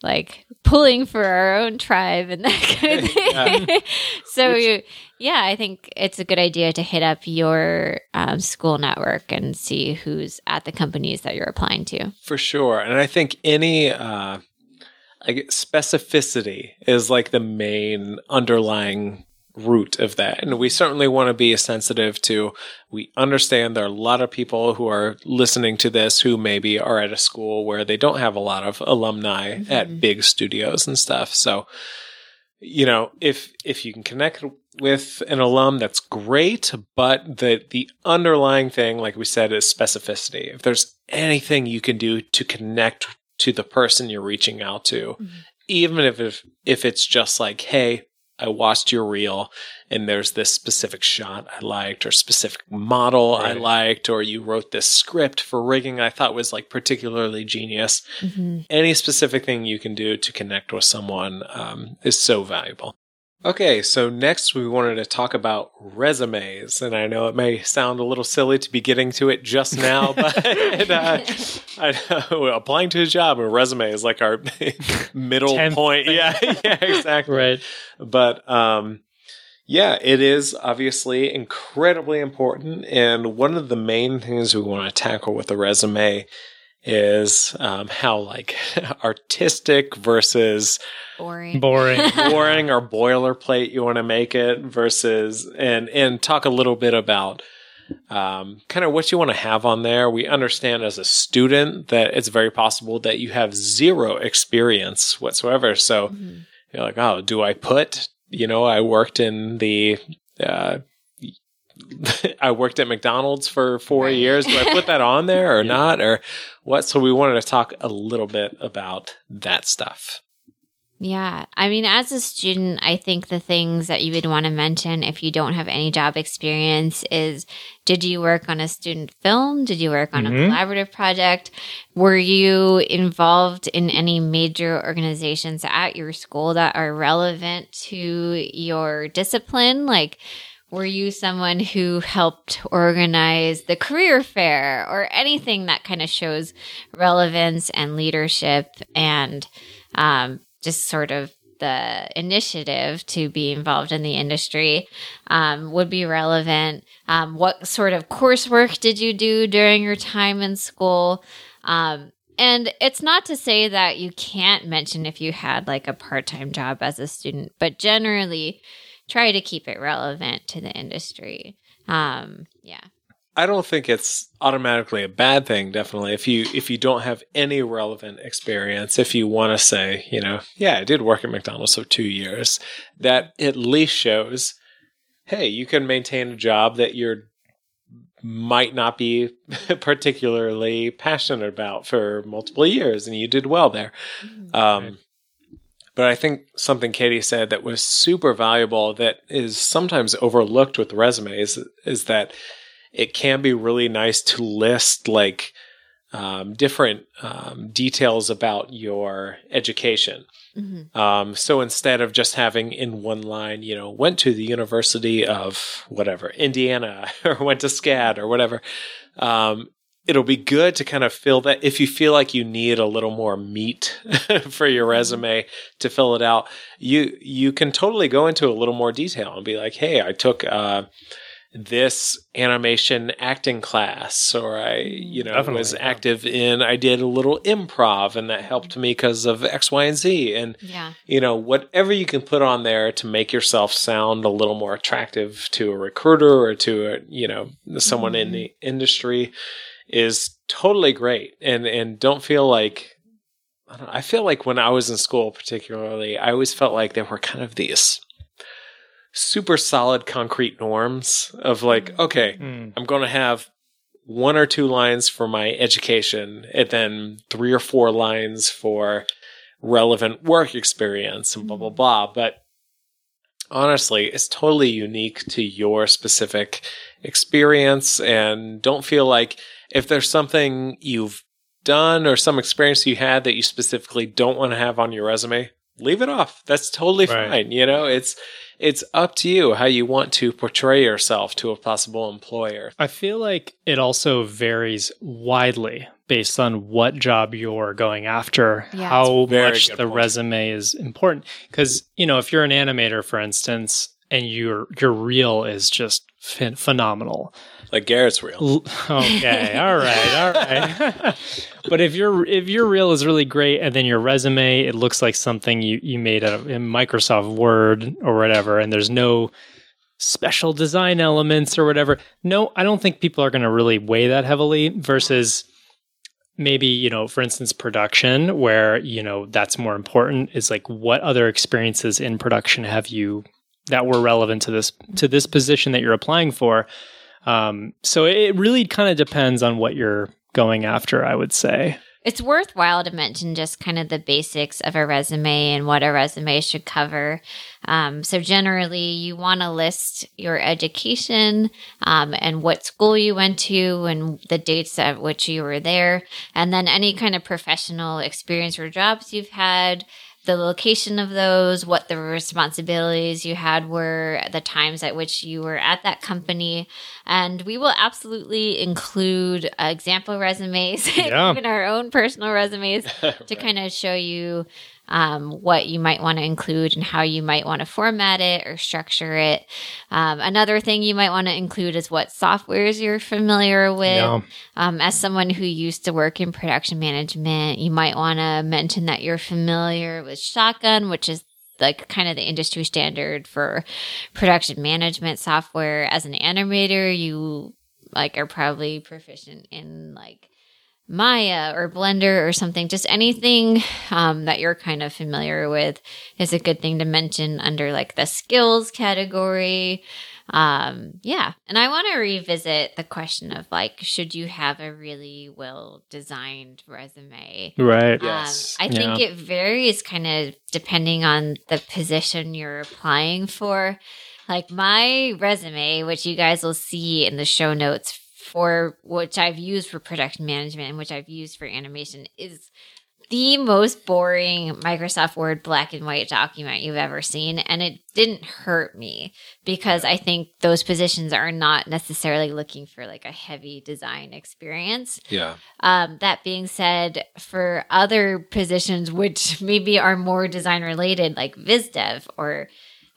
like pulling for our own tribe and that kind of thing. so, Which- you, yeah, I think it's a good idea to hit up your um, school network and see who's at the companies that you're applying to. For sure. And I think any uh like specificity is like the main underlying root of that. And we certainly want to be sensitive to we understand there are a lot of people who are listening to this who maybe are at a school where they don't have a lot of alumni at big studios and stuff. So you know, if if you can connect with an alum, that's great. But the the underlying thing, like we said, is specificity. If there's anything you can do to connect to the person you're reaching out to, Mhm. even if, if if it's just like, hey, I watched your reel and there's this specific shot I liked or specific model I liked, or you wrote this script for rigging I thought was like particularly genius Mm-hmm. any specific thing you can do to connect with someone um, is so valuable. Okay, so next we wanted to talk about resumes, and I know it may sound a little silly to be getting to it just now, but uh, I know applying to a job a resume is like our middle Tenth point. thing. Yeah, yeah, exactly Right. but um yeah it is obviously incredibly important and one of the main things we want to tackle with a resume is um, how like artistic versus Boring. Boring. boring or boilerplate you want to make it versus and and talk a little bit about um, kind of what you want to have on there. We understand as a student that it's very possible that you have zero experience whatsoever. So Mhm. you're like, oh, do I put, you know, I worked in the, uh, I worked at McDonald's for four Right. years. Do I put that on there or Yeah. not? Or what? So we wanted to talk a little bit about that stuff. Yeah. I mean, as a student, I think the things that you would want to mention if you don't have any job experience is did you work on a student film? Did you work on Mhm. a collaborative project? Were you involved in any major organizations at your school that are relevant to your discipline? Like, were you someone who helped organize the career fair or anything that kind of shows relevance and leadership and um, just sort of the initiative to be involved in the industry um, would be relevant. Um, what sort of coursework did you do during your time in school? Um, and it's not to say that you can't mention if you had like a part time job as a student, but generally try to keep it relevant to the industry. Um, yeah. I don't think it's automatically a bad thing. Definitely, if you if you don't have any relevant experience, if you want to say, you know, yeah, I did work at McDonald's for two years, that at least shows, hey, you can maintain a job that you're might not be particularly passionate about for multiple years, and you did well there. Um, Right. But I think something Katie said that was super valuable that is sometimes overlooked with resumes is that it can be really nice to list like um, different um, details about your education. Mhm. Um, so instead of just having in one line, you know, went to the University of whatever, Indiana, or went to SCAD or whatever, um, it'll be good to kind of fill that. If you feel like you need a little more meat for your mm-hmm. resume to fill it out, you you can totally go into a little more detail and be like, hey, I took. Uh, this animation acting class or I, you mm, know, Definitely, was yeah. active in I did a little improv and that helped me because of X, Y, and Z. And Yeah. you know, whatever you can put on there to make yourself sound a little more attractive to a recruiter or to a, you know, someone in mm-hmm. the industry is totally great. And and don't feel like I, don't, I feel like when I was in school particularly, I always felt like there were kind of these super solid concrete norms of like, okay, Mm. I'm going to have one or two lines for my education and then three or four lines for relevant work experience and blah, blah, blah. But honestly, it's totally unique to your specific experience. And don't feel like if there's something you've done or some experience you had that you specifically don't want to have on your resume, leave it off. That's totally Right. fine. You know, it's, it's up to you how you want to portray yourself to a possible employer. I feel like it also varies widely based on what job you're going after, Yeah. how much the point. resume is important. Because you know, if you're an animator, for instance, and your your reel is just phen- phenomenal, Like Garrett's reel. L- Okay, all right, all right. but if your if your reel is really great, and then your resume it looks like something you you made out of in Microsoft Word or whatever, and there's no special design elements or whatever. No, I don't think people are going to really weigh that heavily. Versus maybe you know, for instance, production, where you know that's more important. Is like what other experiences in production have you that were relevant to this to this position that you're applying for. Um, so it really kind of depends on what you're going after, I would say. It's worthwhile to mention just kind of the basics of a resume and what a resume should cover. Um, so, generally, you want to list your education um, and what school you went to and the dates at which you were there, and then any kind of professional experience or jobs you've had. The location of those, what the responsibilities you had were, the times at which you were at that company, and we will absolutely include example resumes, Yeah. even our own personal resumes, to kind of show you um, what you might want to include and how you might want to format it or structure it. Um, another thing you might want to include is what softwares you're familiar with. Yeah. Um, as someone who used to work in production management, you might want to mention that you're familiar with Shotgun, which is like kind of the industry standard for production management software. As an animator, you like are probably proficient in like Maya or Blender or something. Just anything um, that you're kind of familiar with is a good thing to mention under like the skills category. Um, yeah. And I want to revisit the question of like, should you have a really well designed resume? Right. Yes. Um, I think it varies kind of depending on the position you're applying for. Like my resume, which you guys will see in the show notes for which I've used for production management and which I've used for animation, is the most boring Microsoft Word black and white document you've ever seen. And it didn't hurt me because I think those positions are not necessarily looking for like a heavy design experience. Yeah. Um, that being said, for other positions which maybe are more design related, like VizDev or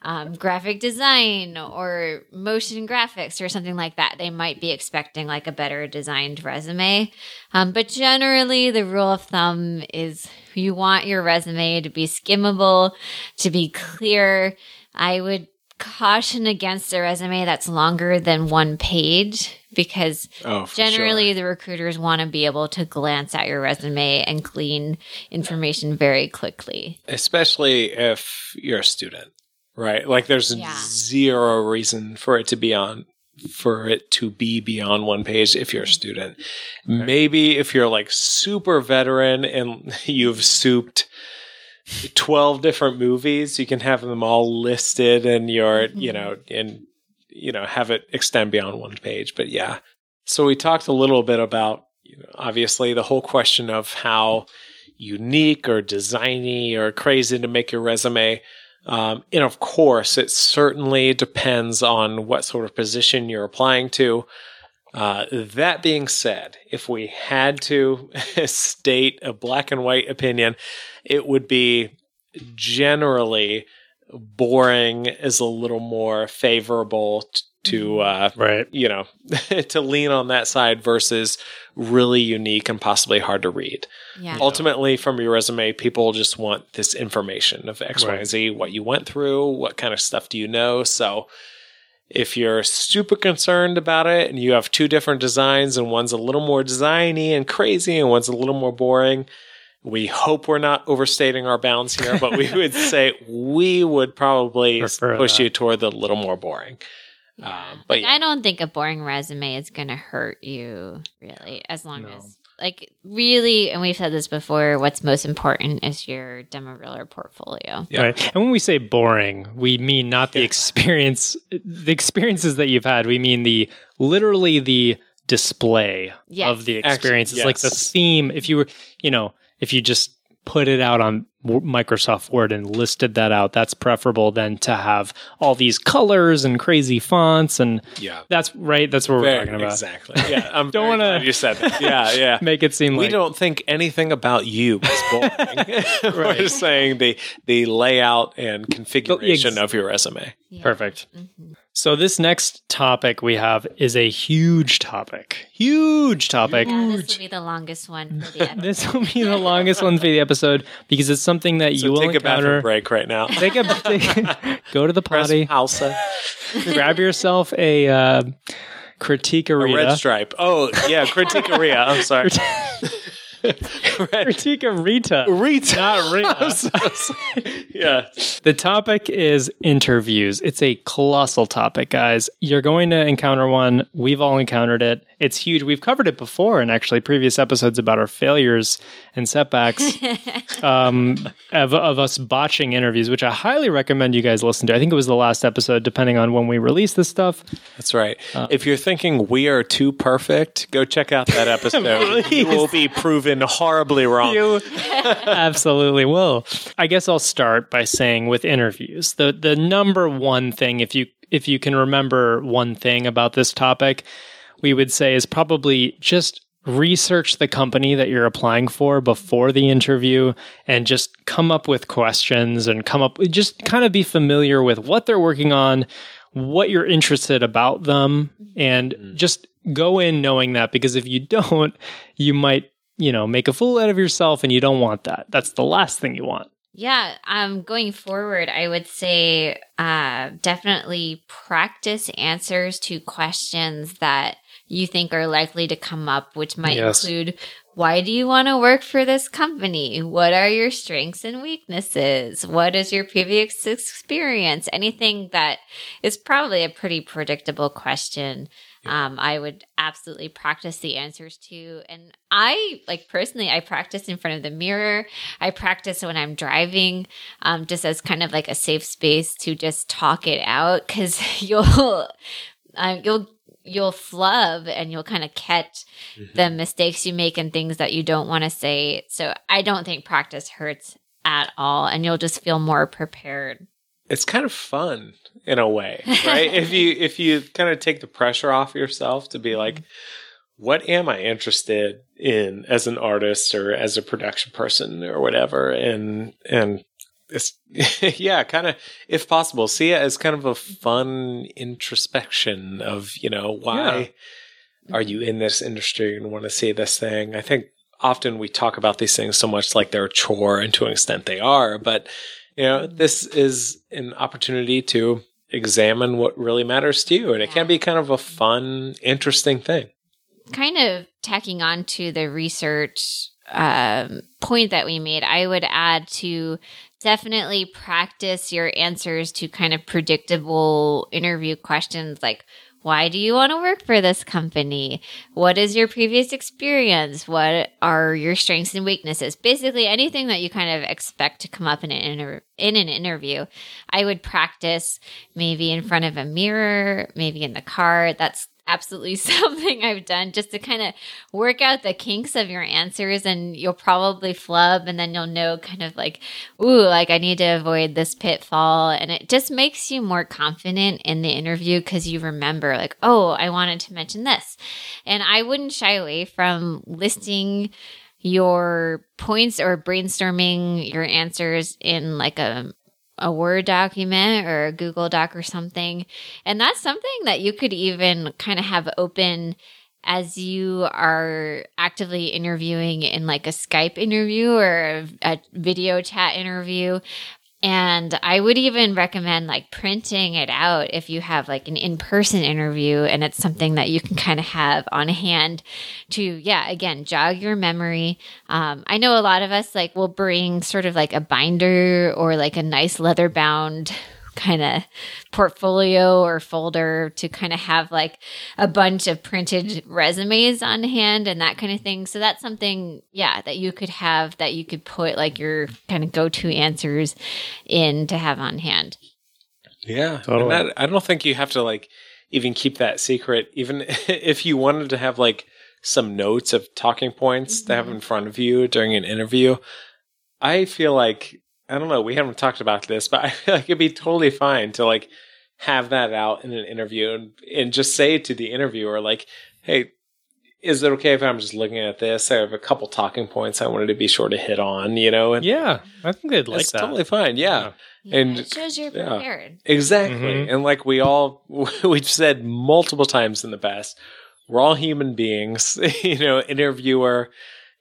um, graphic design or motion graphics or something like that, they might be expecting like a better designed resume. Um, but generally, the rule of thumb is you want your resume to be skimmable, to be clear. I would caution against a resume that's longer than one page because Oh, Generally, sure. the recruiters want to be able to glance at your resume and glean information very quickly. especially if you're a student, right? Like there's Yeah. zero reason for it to be on for it to be beyond one page if you're a mm-hmm. student. Maybe if you're like super veteran and you've souped 12 different movies, you can have them all listed and you're, you mm-hmm. know, and you know, have it extend beyond one page. But yeah. So we talked a little bit about, you know, obviously the whole question of how unique or designy or crazy to make your resume. Um, and of course, it certainly depends on what sort of position you're applying to. Uh, that being said, if we had to state a black and white opinion, it would be generally boring is a little more favorable t- to uh, Right. you know to lean on that side versus really unique and possibly hard to read. Yeah. Ultimately, from your resume, people just want this information of X, Y, Right. and Z, what you went through, what kind of stuff do you know. So, if you're super concerned about it and you have two different designs and one's a little more designy and crazy and one's a little more boring, we hope we're not overstating our bounds here, but we would say we would probably Prefer push that. you toward the little more boring. Um, but yeah, I don't think a boring resume is going to hurt you really, as long No. as like really. And we've said this before. What's most important is your demo reel or portfolio. Yeah. Right. And when we say boring, we mean not the experience, the experiences that you've had. We mean the literally the display Yes. of the Actually, experiences, like the theme. If you were, you know, if you just put it out on W- Microsoft Word and listed that out, that's preferable than to have all these colors and crazy fonts. And yeah. that's right. That's what we're talking about. Exactly. Yeah. I'm Don't wanna- you said that. Yeah. Yeah. Make it seem we like we don't think anything about you is boring. We're just saying the the layout and configuration ex- of your resume. Yeah. perfect. Mhm. So this next topic we have is a huge topic. Huge topic. Yeah, this will be the longest one for the episode. This will be the longest one for the episode because it's something that So you will take a bathroom encounter. break right now. Take a take, go to the potty, Pausa. grab yourself a uh, critique A red stripe. Oh yeah, Criticaria. I'm sorry. Critique Rita. Rita. Not Rita. So yeah. The topic is interviews. It's a colossal topic, guys. You're going to encounter one. We've all encountered it. It's huge. We've covered it before in actually previous episodes about our failures and setbacks um, of, of us botching interviews, which I highly recommend you guys listen to. I think it was the last episode, depending on when we release this stuff. That's right. if you're thinking we are too perfect, go check out that episode. you will be proven horribly wrong. You absolutely will. I guess I'll start by saying with interviews, the the number one thing, if you if you can remember one thing about this topic, we would say is probably just research the company that you're applying for before the interview and just come up with questions and come up just kind of be familiar with what they're working on what you're interested about them and just go in knowing that because if you don't you might you know make a fool out of yourself and you don't want that. That's the last thing you want. Yeah, um, going forward, I would say uh, definitely practice answers to questions that you think are likely to come up, which might Yes. include why do you want to work for this company? What are your strengths and weaknesses? What is your previous experience? Anything that is probably a pretty predictable question. Um, I would absolutely practice the answers to. And I, like personally, I practice in front of the mirror. I practice when I'm driving, um, just as kind of like a safe space to just talk it out because you'll, um, you'll, you'll flub and you'll kind of catch the mm-hmm. mistakes you make and things that you don't want to say. So I don't think practice hurts at all, and you'll just feel more prepared. It's kind of fun in a way, right? if you if you kind of take the pressure off yourself to be like, mm-hmm. what am I interested in as an artist or as a production person or whatever, and and it's yeah, kind of if possible, see it as kind of a fun introspection of you know why are you in this industry and want to see this thing. I think often we talk about these things so much like they're a chore, and to an extent they are, but you know, this is an opportunity to examine what really matters to you, and it can be kind of a fun, interesting thing. kind of tacking on to the research um, point that we made, I would add to definitely practice your answers to kind of predictable interview questions like, why do you want to work for this company? What is your previous experience? What are your strengths and weaknesses? Basically, anything that you kind of expect to come up in an inter- in an interview. I would practice maybe in front of a mirror, maybe in the car. That's absolutely something I've done just to kind of work out the kinks of your answers and you'll probably flub and then you'll know kind of like, ooh, like I need to avoid this pitfall. And it just makes you more confident in the interview because you remember, like, oh, I wanted to mention this. And I wouldn't shy away from listing your points or brainstorming your answers in like a a Word document or a Google Doc or something. And that's something that you could even kind of have open as you are actively interviewing in like a Skype interview or a, a video chat interview. And I would even recommend like printing it out if you have like an in person interview and it's something that you can kind of have on hand to, yeah, again, jog your memory. Um, I know a lot of us like will bring sort of like a binder or like a nice leather bound kind of portfolio or folder to kind of have like a bunch of printed resumes on hand and that kind of thing. So that's something, yeah, that you could have that you could put like your kind of go to answers in to have on hand. Yeah. Totally. That, I don't think you have to like even keep that secret, even if you wanted to have like some notes of talking points mm-hmm. to have in front of you during an interview. I feel like I don't know. We haven't talked about this, but I feel like it'd be totally fine to like have that out in an interview and, and just say to the interviewer, like, hey, is it okay if I'm just looking at this? I have a couple talking points I wanted to be sure to hit on, you know? And yeah, I think they'd like that. totally fine. Yeah. yeah. and it shows you're prepared. Yeah, exactly. Mm-hmm. And like we all, we've said multiple times in the past, we're all human beings, you know, interviewer,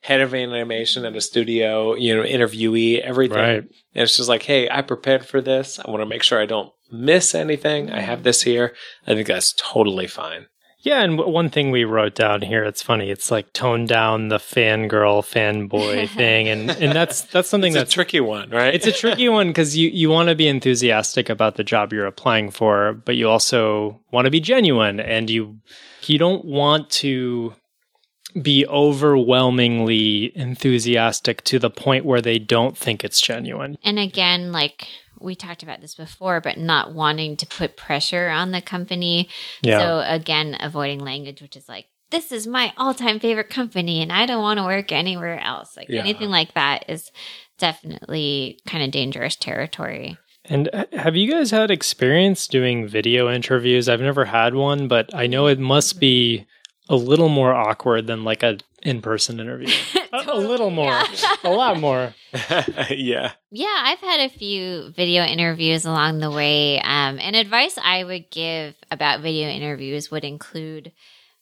head of animation at a studio, you know, interviewee, everything. Right. And it's just like, hey, I prepared for this. I want to make sure I don't miss anything. I have this here. I think that's totally fine. Yeah, and one thing we wrote down here, it's funny. It's like tone down the fangirl, fanboy thing, and and that's that's something that's a tricky one, right? It's a tricky one because you you want to be enthusiastic about the job you're applying for, but you also want to be genuine, and you you don't want to be overwhelmingly enthusiastic to the point where they don't think it's genuine. And again, like we talked about this before, but not wanting to put pressure on the company. Yeah. So again, avoiding language, which is like, this is my all time favorite company and I don't want to work anywhere else. Like yeah. anything like that is definitely kind of dangerous territory. And have you guys had experience doing video interviews? I've never had one, but I know it must be a little more awkward than like a in-person interview. totally, a, little more, yeah. a lot more. yeah. Yeah, I've had a few video interviews along the way. Um, and advice I would give about video interviews would include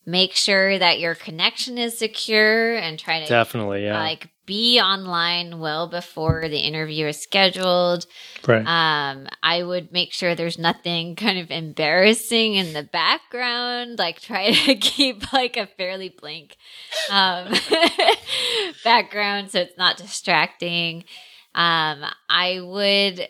make sure that your connection is secure and try to definitely yeah like be online well before the interview is scheduled. Right. Um, I would make sure there's nothing kind of embarrassing in the background. Like try to keep like a fairly blank um, background so it's not distracting. Um, I would.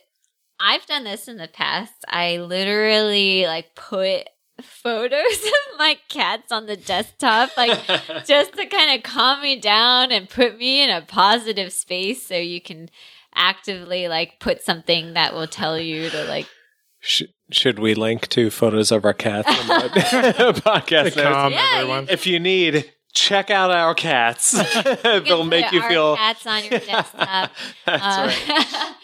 I've done this in the past. I literally like put photos of my cats on the desktop, like just to kind of calm me down and put me in a positive space so you can actively like put something that will tell you to like should we link to photos of our cats in the podcast notes? Yeah, if you need, check out our cats. They'll make you feel cats on your desktop. That's um, right.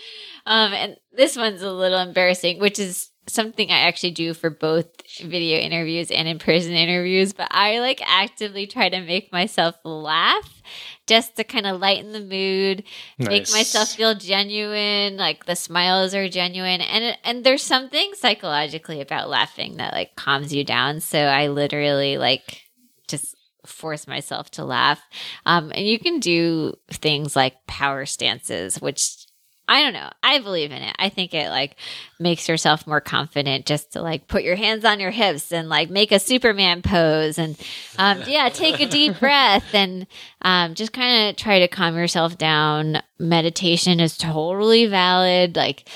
um, and this one's a little embarrassing, which is something I actually do for both video interviews and in person interviews, but I like actively try to make myself laugh just to kind of lighten the mood, nice. make myself feel genuine, like the smiles are genuine. And and there's something psychologically about laughing that like calms you down. So I literally like just force myself to laugh. Um, and you can do things like power stances, which I don't know. I believe in it. I think it like makes yourself more confident just to like put your hands on your hips and like make a Superman pose and um, yeah, take a deep breath and um, just kind of try to calm yourself down. Meditation is totally valid. Like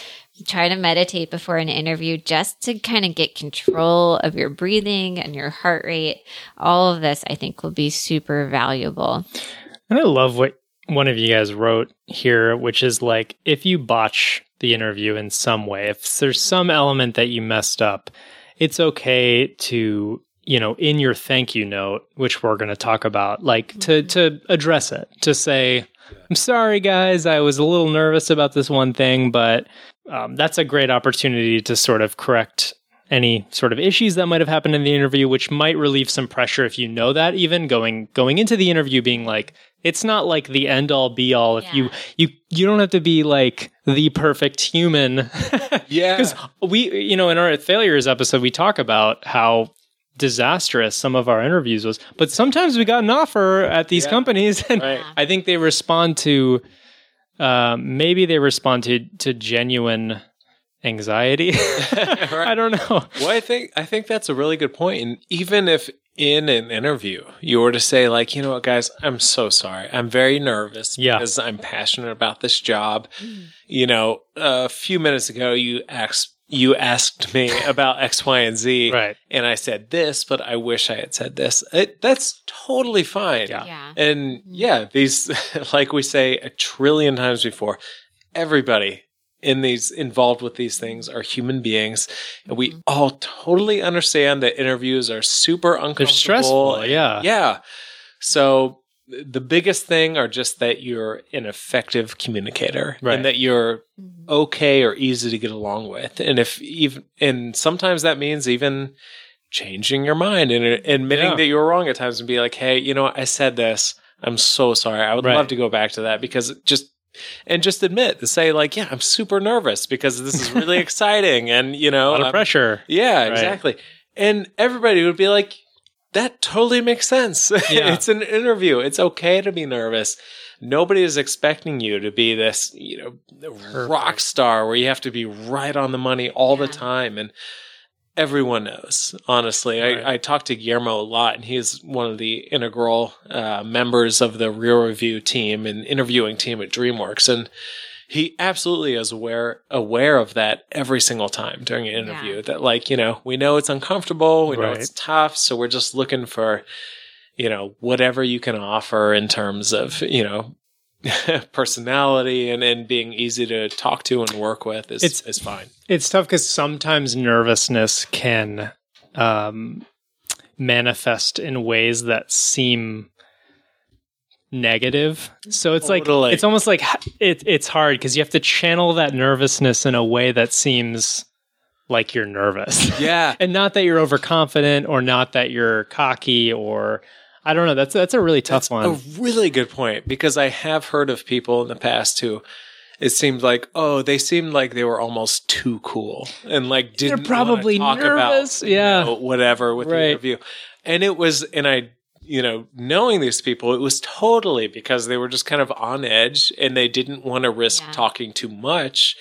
try to meditate before an interview just to kind of get control of your breathing and your heart rate. All of this I think will be super valuable. And I love what one of you guys wrote here, which is like if you botch the interview in some way, if there's some element that you messed up, it's okay to you know in your thank you note which we're going to talk about like to to address it to say i'm sorry guys i was a little nervous about this one thing but um, that's a great opportunity to sort of correct any sort of issues that might have happened in the interview which might relieve some pressure if you know that even going going into the interview being like it's not like the end all be all if you Yeah. you you don't have to be like the perfect human Yeah. because we you know in our failures episode we talk about how disastrous some of our interviews was but sometimes we got an offer at these Yeah. companies and Right. i think they respond to um, maybe they respond to to genuine anxiety i don't know Well, I think I think that's a really good. And even if in an interview you were to say, like, you know what, guys, I'm so sorry. I'm very nervous Yeah. because I'm passionate about this job. Mm. You know, a few minutes ago you asked you asked me about X, Y, and Z. right And I said this, but I wish I had said this. It, that's totally fine. Yeah. Yeah. And mm-hmm. yeah, these, like we say a trillion times before, everybody in these involved with these things are human beings. And we all totally understand that interviews are super uncomfortable. they're stressful yeah Yeah. So the biggest thing are just that you're an effective communicator Right. and that you're Mhm. okay or easy to get along with. And if even, and sometimes that means even changing your mind and admitting Yeah. that you were wrong at times and be like, hey, you know what? I said this. I'm so sorry. I would Right. love to go back to that because just, and just admit to say like, yeah, I'm super nervous because this is really exciting. And, you a know, lot of I'm- pressure yeah, Right. exactly. And everybody would be like, that totally makes sense. Yeah. it's an interview. It's okay to be nervous. Nobody is expecting you to be this, you know, rock star where you have to be right on the money all the time. And everyone knows, honestly. Right. I, I talked to Guillermo a lot, and he's one of the integral uh, members of the Reel Review team and interviewing team at DreamWorks. And he absolutely is aware aware of that every single time during an interview. Yeah. That like you know we know it's uncomfortable, we know it's tough, so we're just looking for you know whatever you can offer in terms of you know personality and and being easy to talk to and work with is It's- is fine. It's tough because sometimes nervousness can um, manifest in ways that seem negative. So it's Totally. like it's almost like it, it's hard because you have to channel that nervousness in a way that seems like you're nervous, Yeah. and not that you're overconfident or not that you're cocky or I don't know. That's that's a really tough That's one. a really good point because I have heard of people in the past who it seemed like oh they seemed like they were almost too cool and like didn't wanna probably talk nervous, about, you yeah. know, whatever with the interview and it was and I you know knowing these people it was totally because they were just kind of on edge and they didn't want to risk Yeah. talking too much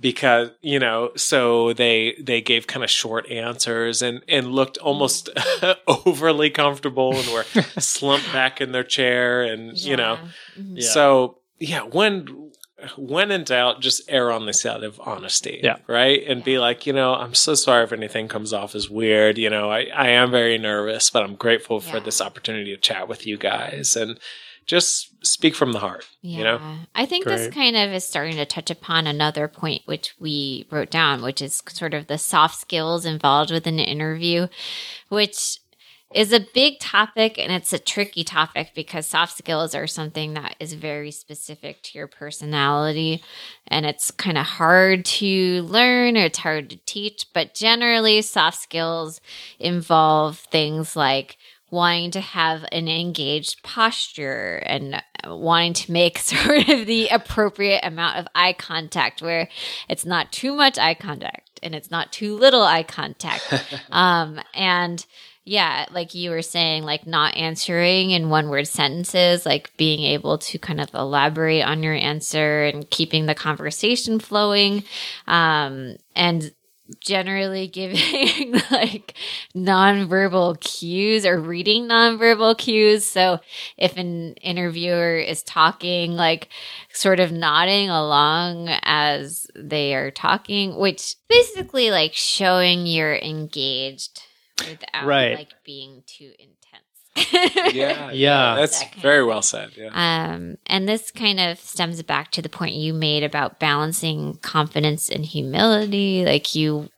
because you know so they they gave kind of short answers and and looked almost overly comfortable and were slumped back in their chair and you know Yeah. Mhm. Yeah. so yeah when when in doubt just err on the side of honesty Yeah. right and be like you know i'm so sorry if anything comes off as weird you know i i am very nervous but i'm grateful for Yeah. this opportunity to chat with you guys and just speak from the heart Yeah. you know I think this kind of is starting to touch upon another point which we wrote down, which is sort of the soft skills involved with an interview, which is a big topic and it's a tricky topic because soft skills are something that is very specific to your personality and it's kind of hard to learn or it's hard to teach. But generally, soft skills involve things like wanting to have an engaged posture and wanting to make sort of the appropriate amount of eye contact where it's not too much eye contact and it's not too little eye contact. um, and yeah, like you were saying, like not answering in one word sentences, like being able to kind of elaborate on your answer and keeping the conversation flowing. Um, and generally giving like nonverbal cues or reading nonverbal cues. So if an interviewer is talking, like sort of nodding along as they are talking, which basically like showing you're engaged without Right. like being too intense. Yeah Yeah. that's That very well said yeah Um, and this kind of stems back to the point you made about balancing confidence and humility. Like you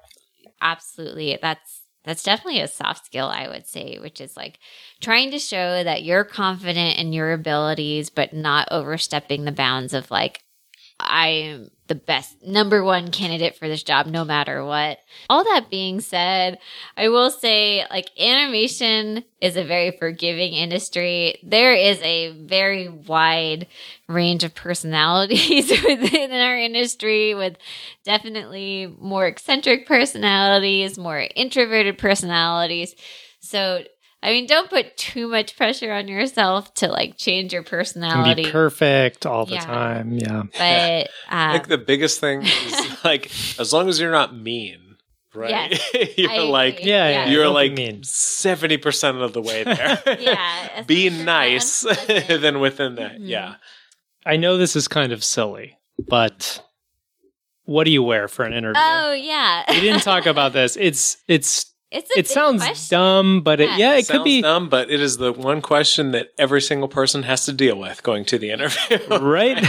absolutely that's that's definitely a soft skill, I would say, which is like trying to show that you're confident in your abilities, but not overstepping the bounds of like I'm the best number one candidate for this job no matter what. All that being said, I will say like animation is a very forgiving industry. There is a very wide range of personalities within our industry with definitely more eccentric personalities, more introverted personalities. So I mean, don't put too much pressure on yourself to like change your Can personality. be perfect all the Yeah. time. Yeah. but I um, think the biggest thing is like as long as you're not mean, right? you're I like agree. Yeah, yeah. you're don't like seventy percent of the way there. yeah, as Be long as you're not nice, unpleasant. then within that, Mhm. yeah. I know this is kind of silly, but what do you wear for an interview? Oh yeah, we didn't talk about this. It's it's It's a it sounds question. dumb, but it, Yeah. yeah, it Sounds could be dumb, but it is the one question that every single person has to deal with going to the interview. right.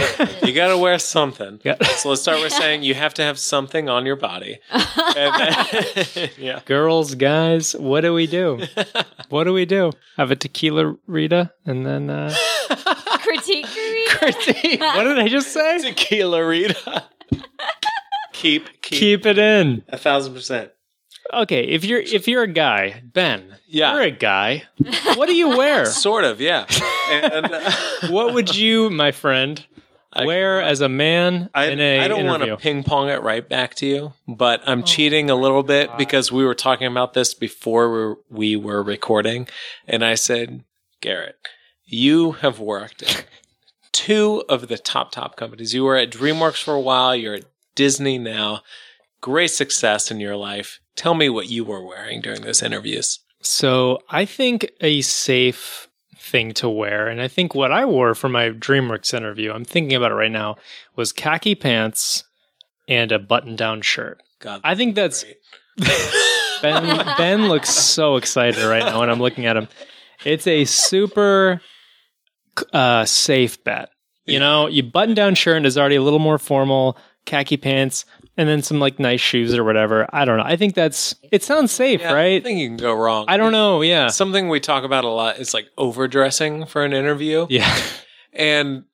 you got to wear something. Yeah. So let's start with saying you have to have something on your body. Then- yeah. Girls, guys, what do we do? What do we do? Have a tequila Rita and then uh critique. Rita. what did I just say? Tequila Rita. keep, keep, Keep it in. a thousand percent. Okay, if you're if you're a guy, Ben, Yeah. you're a guy. What do you wear? Sort of, yeah. And uh, what would you, my friend, I- wear as a man I, in a I don't want to ping pong it right back to you, but I'm cheating a little bit because we were talking about this before we were, we were recording. And I said, Garrett, you have worked at two of the top, top companies. You were at DreamWorks for a while, you're at Disney now. Great success in your life. Tell me what you were wearing during those interviews. So I think a safe thing to wear, and I think what I wore for my DreamWorks interview, I'm thinking about it right now, was khaki pants and a button-down shirt. God, I think that's. Ben. ben looks so excited right now when I'm looking at him. It's a super uh, safe bet. You know, you button down shirt is already a little more formal, khaki pants, and then some like nice shoes or whatever. I don't know. I think that's it sounds safe, Yeah, I right? think you can go wrong. I don't know. Yeah. Something we talk about a lot is like overdressing for an interview. Yeah. And,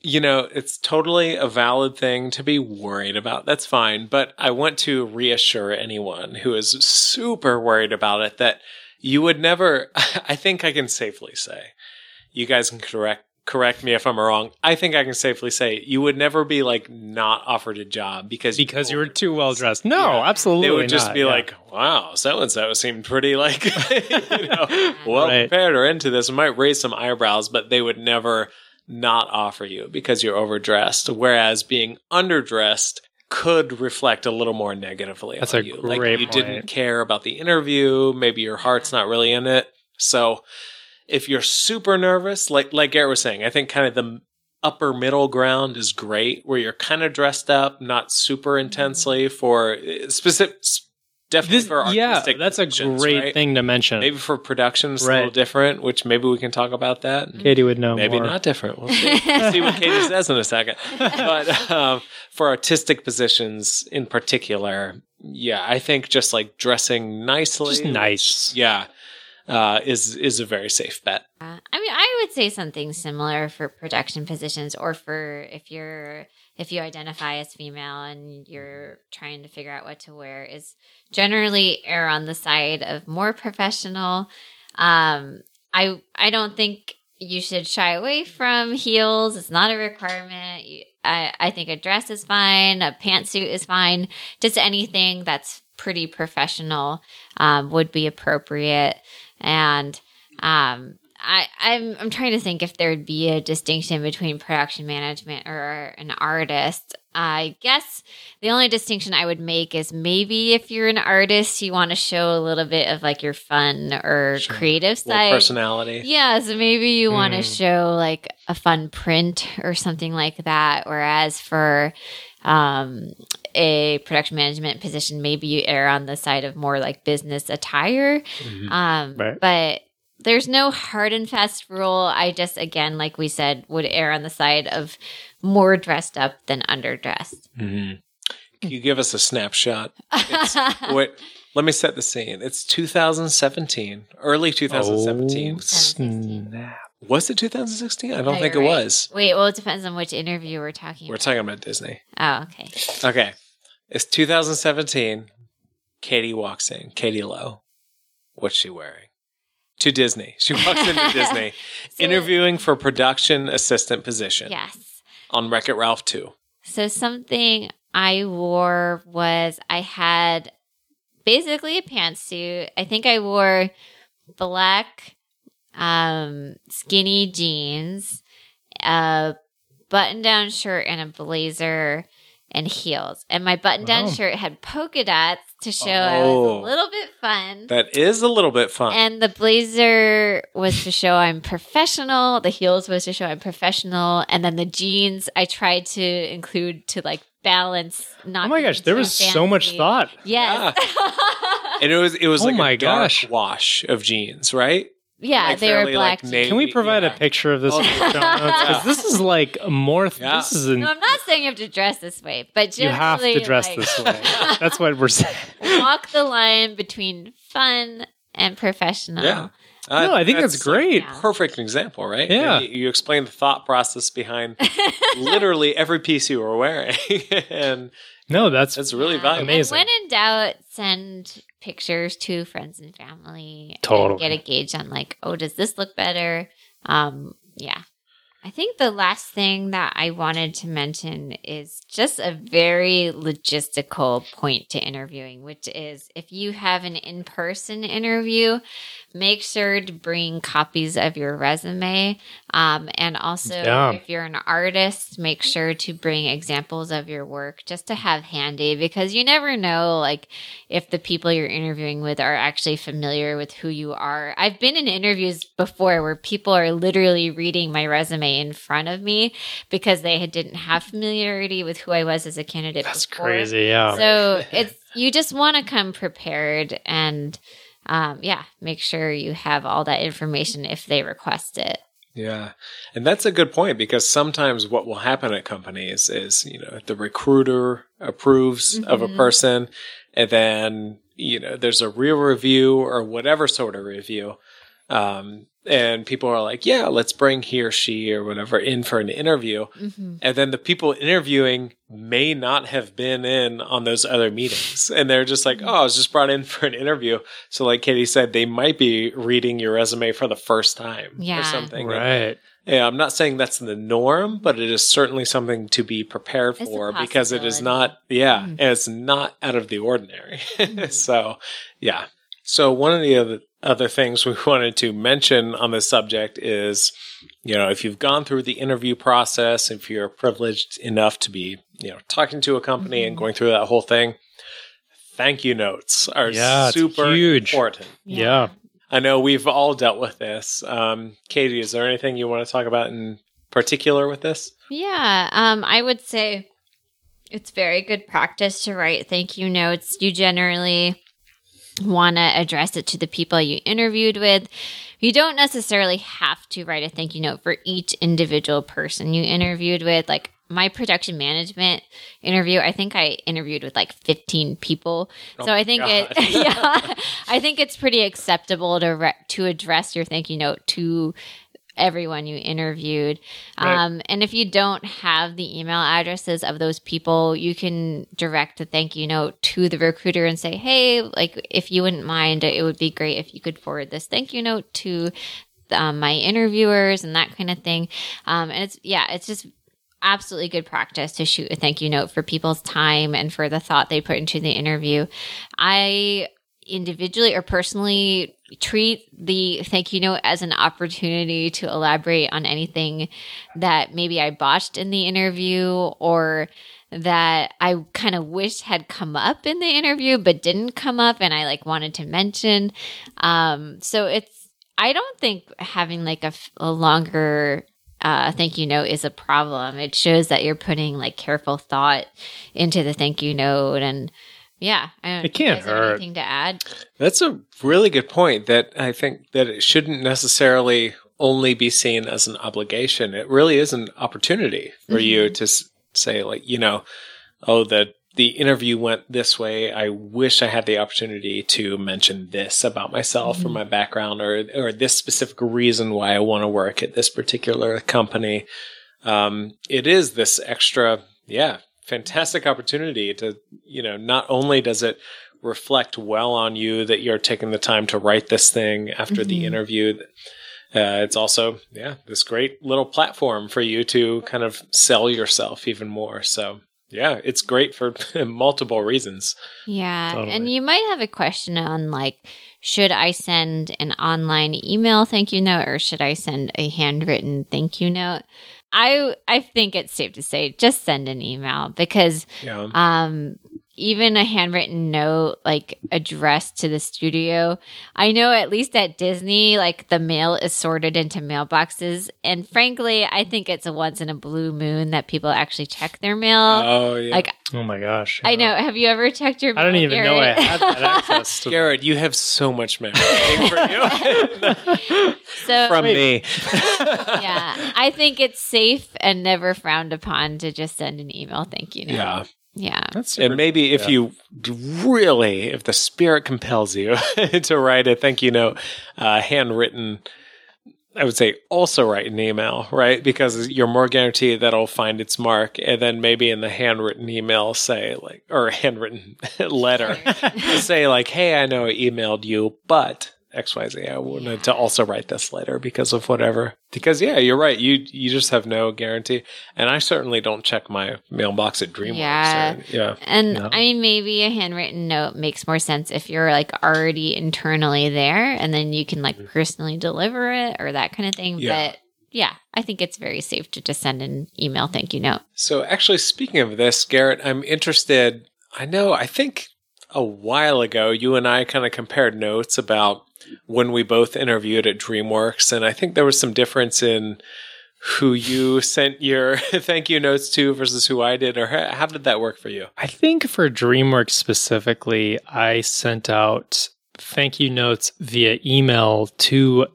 you know, it's totally a valid thing to be worried about. That's fine. But I want to reassure anyone who is super worried about it that you would never, I think I can safely say, you guys can correct. Correct me if I'm wrong. I think I can safely say you would never be like not offered a job because because you were too well dressed. No, Yeah. absolutely. They would just not, be yeah. like, "Wow, so and so seemed pretty like, you know, well Right. prepared or into this." It might raise some eyebrows, but they would never not offer you because you're overdressed. Whereas being underdressed could reflect a little more negatively That's on a you. like you point. didn't care about the interview. Maybe your heart's not really in it. So if you're super nervous, like like Garrett was saying, I think kind of the upper middle ground is great, where you're kind of dressed up, not super intensely for uh, specific. Definitely this, for yeah, that's a great right? thing to mention. Maybe for production, it's a Right. little different, which maybe we can talk about that. Katie would know. Maybe more. not different. We'll see, we'll see what Katie says in a second. But um, for artistic positions in particular, yeah, I think just like dressing nicely, Just nice. yeah, uh, is is a very safe bet. Uh, I mean, I would say something similar for production positions, or for if you're if you identify as female and you're trying to figure out what to wear, is generally err on the side of more professional. Um, I I don't think you should shy away from heels. It's not a requirement. You- I I think a dress is fine. A pantsuit is fine. Just anything that's pretty professional um, would be appropriate. And um, I, I'm I'm trying to think if there would be a distinction between production management or an artist. I guess the only distinction I would make is maybe if you're an artist, you want to show a little bit of like your fun or Sure. creative side. personality. Yeah, so maybe you want to show like a fun print or something like that. Whereas for um, a production management position, maybe you err on the side of more like business attire. Mhm. Um, Right. But there's no hard and fast rule. I just, again, like we said, would err on the side of more dressed up than underdressed. Mhm. Can you give us a snapshot? It's, wait, let me set the scene. It's 2017, early 2017. Oh, snap. Was it 2016? I don't No, think it right. was. Wait, well, it depends on which interview we're talking We're about. talking about Disney. oh, okay. Okay. It's 2017. Katie walks in. Katie Lowe. What's she wearing? To Disney. She walks into Disney, So- interviewing for production assistant position Yes. on Wreck It Ralph 2. So something I wore was I had basically a pantsuit. I think I wore black um skinny jeans, a button-down shirt and a blazer and heels. And my button-down Wow. shirt had polka dots to show I was Oh. a little bit fun. That is a little bit fun. And the blazer was to show I'm professional. The heels was to show I'm professional. And then the jeans I tried to include to like balance. Not Oh my gosh, there too was so much thought. Yes. Ah. and it was it was Oh like my a dark gosh. wash of jeans, right? Yeah, Like they were black. like, navy- Can we provide yeah. a picture of this? Oh, in the show notes? 'Cause this is like more. Th- Yeah. This is an. no, I'm not saying you have to dress this way, but you have to dress like, this way. That's what we're saying. walk the line between fun and professional. Yeah. Uh, no, I think that's a great. Perfect example, right? Yeah. You, you explain the thought process behind literally every piece you were wearing. and No, that's that's really Yeah. valuable. Amazing. And when in doubt, send pictures to friends and family. and Totally. get a gauge on like, oh, does this look better? Um, yeah. I think the last thing that I wanted to mention is just a very logistical point to interviewing, which is if you have an in person interview, make sure to bring copies of your resume. Um, and also, Yeah. if you're an artist, make sure to bring examples of your work just to have handy because you never know, like, if the people you're interviewing with are actually familiar with who you are. I've been in interviews before where people are literally reading my resume in front of me because they didn't have familiarity with who I was as a candidate. that's before. crazy. Yeah. So it's you just want to come prepared and um, yeah, make sure you have all that information if they request it. Yeah. And that's a good point because sometimes what will happen at companies is, you know, the recruiter approves of a Mhm. person and then, you know, there's a reel review or whatever sort of review. Um, and people are like, yeah, let's bring he or she or whatever in for an interview. Mm-hmm. And then the people interviewing may not have been in on those other meetings. And they're just like, oh, I was just brought in for an interview. So, like Katie said, they might be reading your resume for the first time Yeah. or something. right. Yeah, I'm not saying that's the norm, but it is certainly something to be prepared for because it is not, yeah, Mhm. and it's not out of the ordinary. Mhm. so, yeah. So, one of the other, other things we wanted to mention on this subject is, you know, if you've gone through the interview process, if you're privileged enough to be, you know, talking to a company and Mhm. going through that whole thing, thank you notes are Yeah, super huge. important. Yeah. I know we've all dealt with this. Um, Katie, is there anything you want to talk about in particular with this? Yeah, um, I would say it's very good practice to write thank you notes. You generally want to address it to the people you interviewed with. You don't necessarily have to write a thank you note for each individual person you interviewed with. Like my production management interview, I think I interviewed with like 15 people. Oh so I think God. it, yeah, I think it's pretty acceptable to re- to address your thank you note to everyone you interviewed. Right. Um, and if you don't have the email addresses of those people, you can direct a thank you note to the recruiter and say, hey, like, if you wouldn't mind, it would be great if you could forward this thank you note to um, my interviewers and that kind of thing. Um, and it's, yeah, it's just absolutely good practice to shoot a thank you note for people's time and for the thought they put into the interview. I individually or personally treat the thank you note as an opportunity to elaborate on anything that maybe I botched in the interview or that I kind of wish had come up in the interview but didn't come up and I like wanted to mention. Um, so it's I don't think having like a longer uh, thank you note is a problem. It shows that you're putting like careful thought into the thank you note and yeah, I don't It can't you guys have hurt. Anything to add? That's a really good point that I think that it shouldn't necessarily only be seen as an obligation. It really is an opportunity for you Mm-hmm. to s- say like, you know, oh, the the interview went this way. I wish I had the opportunity to mention this about myself or my background or or this specific reason why I want to work at this particular company. Um, it is this extra, yeah, fantastic opportunity to, you know, not only does it reflect well on you that you're taking the time to write this thing after the Mhm. interview. Uh, it's also, yeah, this great little platform for you to kind of sell yourself even more. So, yeah, it's great for multiple reasons. Yeah. And you might have a question on like, should I send an online email thank you note or should I send a handwritten thank you note? I I think it's safe to say just send an email because Yeah. um even a handwritten note like addressed to the studio i know at least at disney like the mail is sorted into mailboxes and frankly i think it's a once in a blue moon that people actually check their mail Oh, yeah. like Oh my gosh. i know have you ever checked your mail I don't even know I Garrett? had that access to Garrett, you have so much mail for you so from me. yeah i think it's safe and never frowned upon to just send an email thank you note. Yeah. Yeah That's And maybe if yeah. you really, if the spirit compels you to write a thank you note, uh, handwritten, I would say also write an email, right? Because you're more guaranteed that it'll find its mark. And then maybe in the handwritten email, say like, or handwritten letter, say like, hey, I know I emailed you, but XYZ, I wanted to also write this letter because of whatever. Because yeah, you're right. You you just have no guarantee. And I certainly don't check my mailbox at DreamWorks. Yeah. or- yeah. And No. I mean, maybe a handwritten note makes more sense if you're like already internally there and then you can like personally deliver it or that kind of thing. Mm-hmm. Yeah. But yeah, I think it's very safe to just send an email thank you note. So, actually, speaking of this, Garrett, I'm interested. I know, I think a while ago, you and I kind of compared notes about when we both interviewed at DreamWorks. And I think there was some difference in who you sent your thank you notes to versus who I did. Or how, did that work for you? I think for DreamWorks specifically, I sent out thank you notes via email to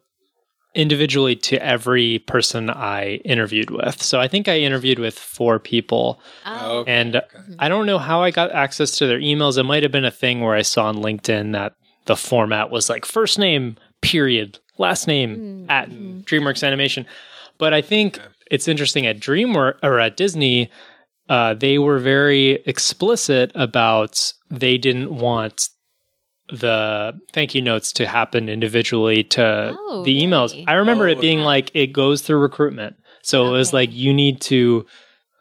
individually to every person I interviewed with. So I think I interviewed with four people. Oh, okay. And I don't know how I got access to their emails. It might have been a thing where I saw on LinkedIn that the format was like first name, period, last name at DreamWorks Animation. But I think it's interesting at DreamWorks or at Disney, uh, they were very explicit about they didn't want the thank you notes to happen individually to Oh, the emails. really? I remember Oh, it being yeah. like it goes through recruitment. So it was like you need to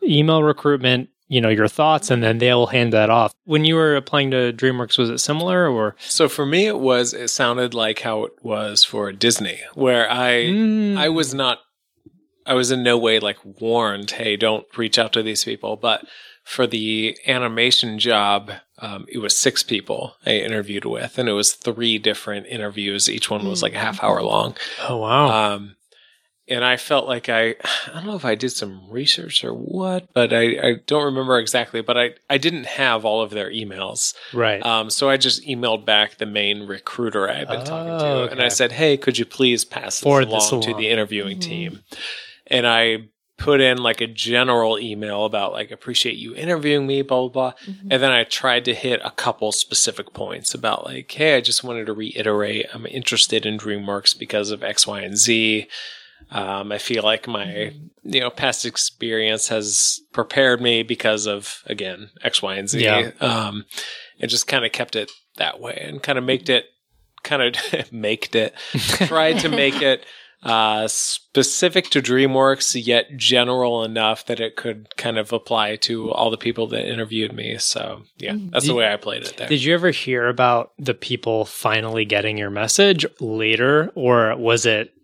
email recruitment, you know, your thoughts, and then they'll hand that off. When you were applying to DreamWorks, was it similar or? So, for me, it was, it sounded like how it was for Disney, where I. Mm. I was not I was in no way like warned, hey, don't reach out to these people. But for the animation job, um, it was six people I interviewed with, and it was three different interviews. Each one was like a half hour long. Oh wow! Um, and I felt like I, I don't know if I did some research or what, but I, I don't remember exactly. But I, I didn't have all of their emails. right. Um, so I just emailed back the main recruiter I had been talking to, Oh, and I said, "Hey, could you please pass this, Forward along, this to the interviewing Mhm. team?" And I put in like a general email about like appreciate you interviewing me, blah blah blah, Mhm. and then I tried to hit a couple specific points about like, "Hey, I just wanted to reiterate, I'm interested in DreamWorks because of X, Y, and Z." Um, I feel like my you know past experience has prepared me because of again X, Y, and Z. Yeah. Um, and just kind of kept it that way and kind of made it kind of maked it tried to make it uh, specific to DreamWorks, yet general enough that it could kind of apply to all the people that interviewed me. So yeah, that's the way I played it there. Did you ever hear about the people finally getting your message later, or was it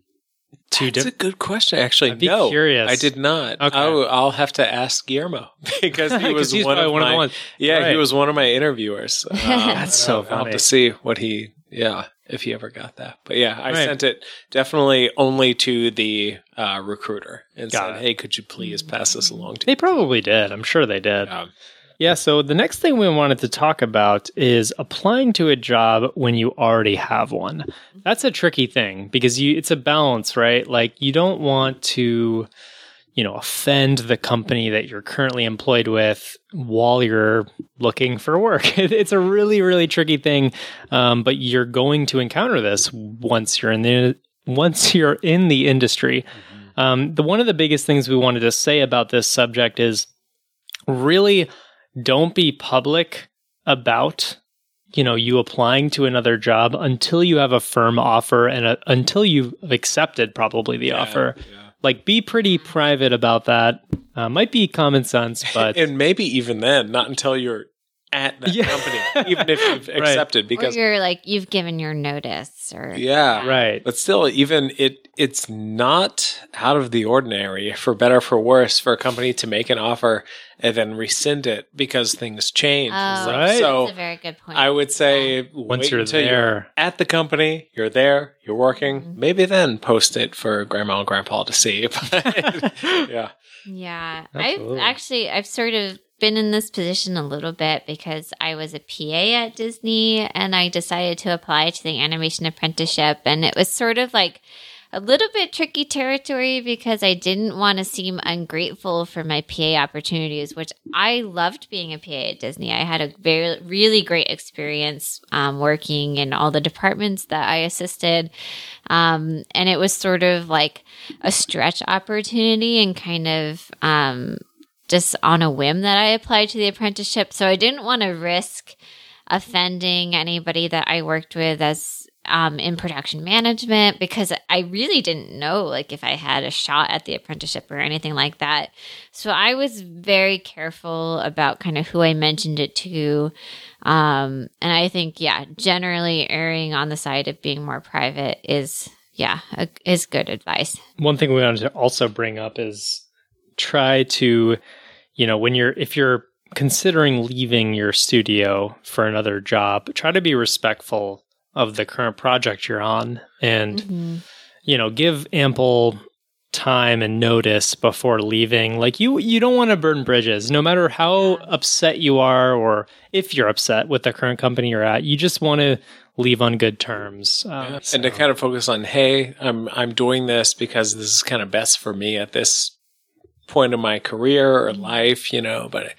too That's a good question. Actually, I'd be no, curious. I did not. Okay. I'll, I'll have to ask Guillermo because he was one of one my of the ones. yeah, Right. he was one of my interviewers. Um, That's so I'll have to see what he yeah if he ever got that. But yeah, I Right. sent it definitely only to the uh, recruiter and Got said, it. "Hey, could you please pass this along to?" They probably did. I'm sure they did. Um, Yeah, so the next thing we wanted to talk about is applying to a job when you already have one. That's a tricky thing because you it's a balance, right? Like you don't want to you know, offend the company that you're currently employed with while you're looking for work. it's a really, really tricky thing, um, but you're going to encounter this once you're in the once you're in the industry. Mm-hmm. Um, the one of the biggest things we wanted to say about this subject is really don't be public about you know you applying to another job until you have a firm offer and a, until you've accepted probably the yeah, offer yeah like be pretty private about that. Uh, might be common sense, but and maybe even then, not until you're at that yeah. company, even if you've right. accepted, because or you're like you've given your notice, or yeah, yeah, right. But still, even it it's not out of the ordinary, for better for worse, for a company to make an offer and then rescind it because things change. Oh, right. So that's a very good point. I would say yeah. once you're there you're at the company, you're there, you're working, mm-hmm. maybe then post it for grandma and grandpa to see. yeah. Yeah. Absolutely. I've actually I've sort of been in this position a little bit because I was a PA at Disney and I decided to apply to the animation apprenticeship and it was sort of like a little bit tricky territory because I didn't want to seem ungrateful for my PA opportunities, which I loved being a PA at Disney. I had a very, really great experience um, working in all the departments that I assisted. Um, and it was sort of like a stretch opportunity and kind of um, just on a whim that I applied to the apprenticeship. So I didn't want to risk offending anybody that I worked with as um, in production management because I really didn't know like if I had a shot at the apprenticeship or anything like that. So I was very careful about kind of who I mentioned it to. Um, and I think, yeah, generally erring on the side of being more private is, yeah, a, is good advice. One thing we wanted to also bring up is try to, you know, when you're, if you're considering leaving your studio for another job, try to be respectful of the current project you're on and mm-hmm. you know give ample time and notice before leaving like you you don't want to burn bridges no matter how upset you are or if you're upset with the current company you're at you just want to leave on good terms um, yeah. so. and to kind of focus on hey i'm i'm doing this because this is kind of best for me at this point of my career or life you know but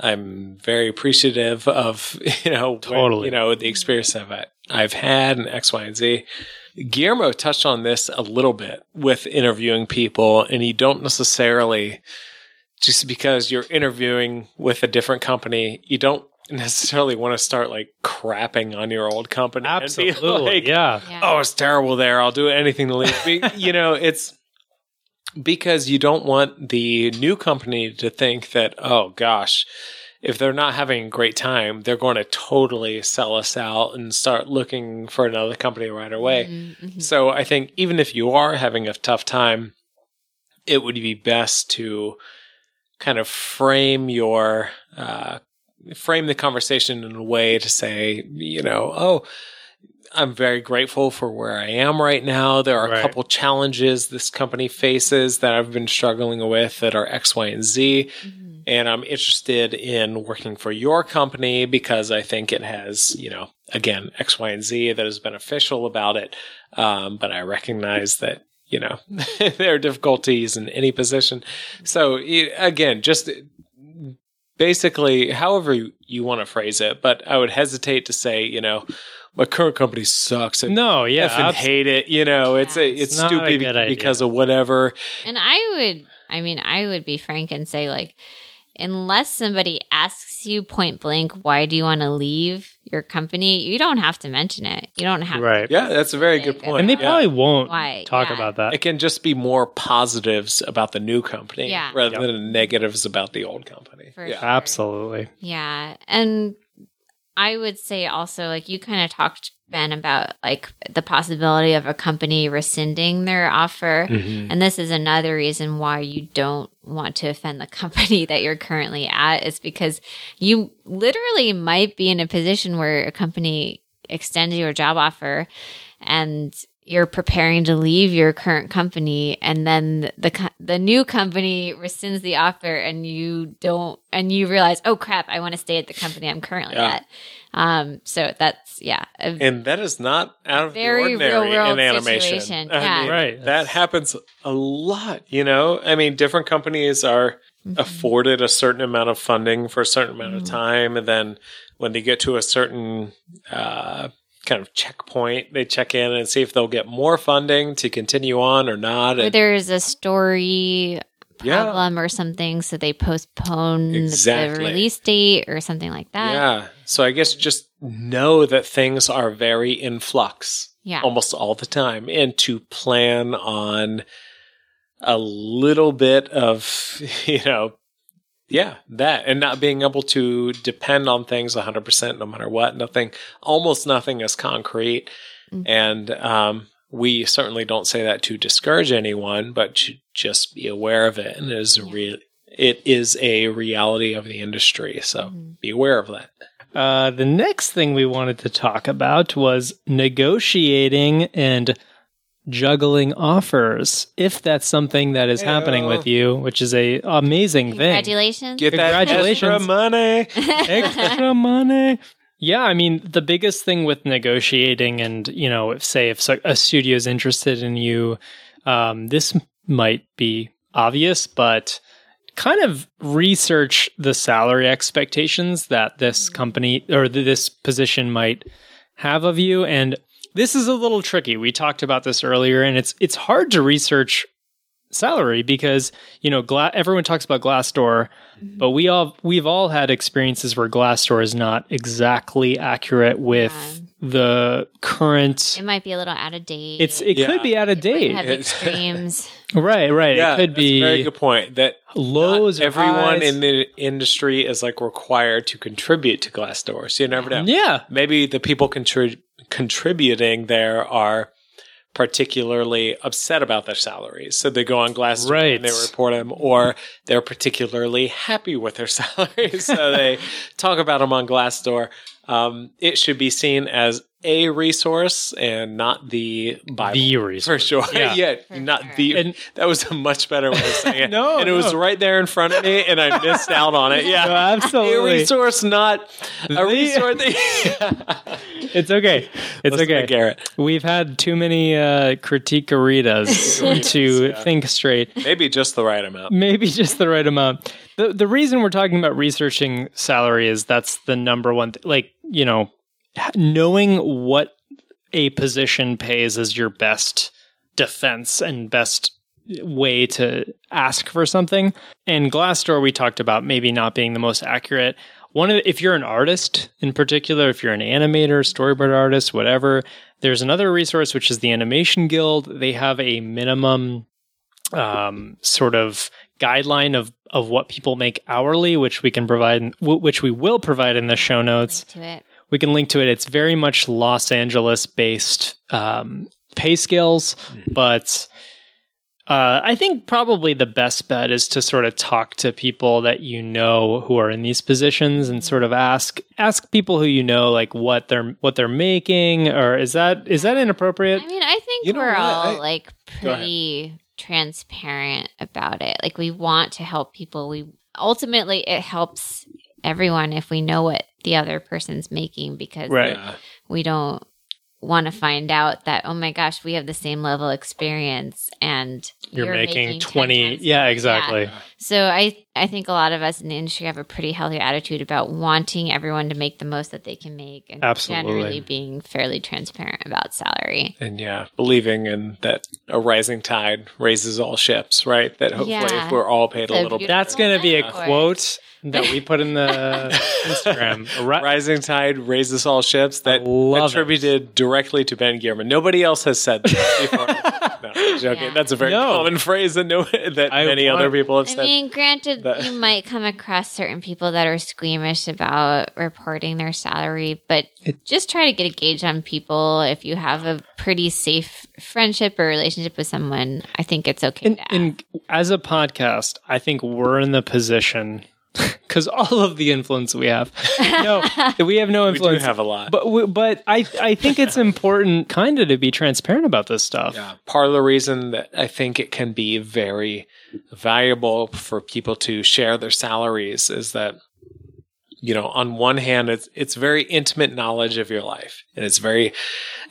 I'm very appreciative of you know totally when, you know the experience I've I've had and X, Y, and Z. Guillermo touched on this a little bit with interviewing people, and you don't necessarily just because you're interviewing with a different company, you don't necessarily want to start like crapping on your old company. Absolutely, like, yeah. yeah. Oh, it's terrible there. I'll do anything to leave. you know, it's because you don't want the new company to think that, oh gosh, if they're not having a great time, they're going to totally sell us out and start looking for another company right away. Mm-hmm, mm-hmm. So I think even if you are having a tough time, it would be best to kind of frame your uh, frame the conversation in a way to say, you know, oh, I'm very grateful for where I am right now. There are right. a couple challenges this company faces that I've been struggling with that are X, Y, and Z. Mm-hmm. And I'm interested in working for your company because I think it has, you know, again, X, Y, and Z that is beneficial about it. Um, but I recognize that, you know, there are difficulties in any position. So again, just basically, however you, you want to phrase it, but I would hesitate to say, you know, my current company sucks. I no, yeah, I hate it. You know, it's a, it's, it's stupid a because of whatever. And I would, I mean, I would be frank and say like, unless somebody asks you point blank, why do you want to leave your company? You don't have to mention it. You don't have right. To yeah, that's a very good point. And they yeah. probably won't why? talk yeah. about that. It can just be more positives about the new company yeah. rather yep. than negatives about the old company. For yeah. Sure. Absolutely. Yeah. And I would say also, like you kind of talked, Ben, about like the possibility of a company rescinding their offer. Mm-hmm. And this is another reason why you don't want to offend the company that you're currently at, is because you literally might be in a position where a company extends your job offer and you're preparing to leave your current company and then the the new company rescinds the offer and you don't and you realize oh crap I want to stay at the company I'm currently Yeah. at um so that's yeah a And that is not out of Very the ordinary real-world in animation. situation, I yeah. mean, Right. That happens a lot, you know? I mean, different companies are Mm-hmm. afforded a certain amount of funding for a certain amount of time. And then when they get to a certain uh, kind of checkpoint, they check in and see if they'll get more funding to continue on or not. or there's a story Yeah. problem or something so they postpone Exactly. the release date or something like that yeah. So I guess just know that things are very in flux. yeah almost all the time and to plan on a little bit of you know yeah that and not being able to depend on things 100% no matter what nothing almost nothing is concrete Mhm. and um, we certainly don't say that to discourage anyone but to just be aware of it and it is a real it is a reality of the industry so Mhm. be aware of that Uh, the next thing we wanted to talk about was negotiating and juggling offers. If that's something that is happening with you, which is a amazing thing. congratulations get that Congratulations. extra money extra money. Yeah, I mean, the biggest thing with negotiating, and you know, if say if a studio is interested in you, um, this might be obvious, but kind of research the salary expectations that this company or this position might have of you, and this is a little tricky. We talked about this earlier, and it's it's hard to research salary because you know gla- everyone talks about Glassdoor, mm-hmm. but we all we've all had experiences where Glassdoor is not exactly accurate with the current. it might be a little out of date It's it Yeah. could be out of It date, have It- extremes right? Right. yeah it could that's a very good point that lows. Not everyone highs. in the industry is like required to contribute to Glassdoor. So you never know. yeah, Maybe the people contri- contributing there are particularly upset about their salaries. So they go on Glassdoor Right. and they report them, or they're particularly happy with their salaries. so they talk about them on Glassdoor. Um, it should be seen as a resource and not the Bible. the for resource. sure. Yeah. Yeah, For not sure. the. And- that was a much better way of saying it. No, and it was right there in front of me, and I missed out on it. Yeah, No, a resource, not a The- resource. It's okay. It's Listen okay. Garrett. We've had too many uh, critique-aritas to yeah. think straight. Maybe just the right amount. Maybe just the right amount. The the reason we're talking about researching salary is that's the number one th- like, you know, knowing what a position pays is your best defense and best way to ask for something. And Glassdoor we talked about maybe not being the most accurate. One of if you're an artist in particular, if you're an animator, storyboard artist, whatever, there's another resource which is the Animation Guild. They have a minimum um, sort of guideline of of what people make hourly, which we can provide, w- which we will provide in the show notes. Link to it. We can link to it. It's very much Los Angeles based um, pay scales, but uh, I think probably the best bet is to sort of talk to people that you know who are in these positions and sort of ask ask people who you know like what they're what they're making, or is that is that inappropriate? I mean, I think You know we're what? all I- like pretty transparent about it. Like we want to help people. We ultimately it helps everyone if we know what the other person's making because Right. We don't want to find out that oh my gosh we have the same level experience and You're, making, 10 twenty. Yeah, more. exactly. So i i think a lot of us in the industry have a pretty healthy attitude about wanting everyone to make the most that they can make and Absolutely. generally being fairly transparent about salary And yeah, believing in that a rising tide raises all ships, right? That hopefully Yeah. if we're all paid a a little bit. That's going to be a metaphor. quote that we put in the Instagram. Ri- Rising tide raises all ships. That love it. attributed directly to Ben Gearman. Nobody else has said that before. no, joking. Yeah. That's a very No. common phrase that no that I many want- other people have I said. I mean, granted, that- you might come across certain people that are squeamish about reporting their salary, but just try to get a gauge on people. If you have a pretty safe friendship or relationship with someone, I think it's okay and, to ask. and as a podcast, I think we're in the position because all of the influence we have. No, we have no influence. We do have a lot. but we, but I I think it's important kind of to be transparent about this stuff. Yeah. Part of the reason that I think it can be very valuable for people to share their salaries is that you know, on one hand it's it's very intimate knowledge of your life. And it's very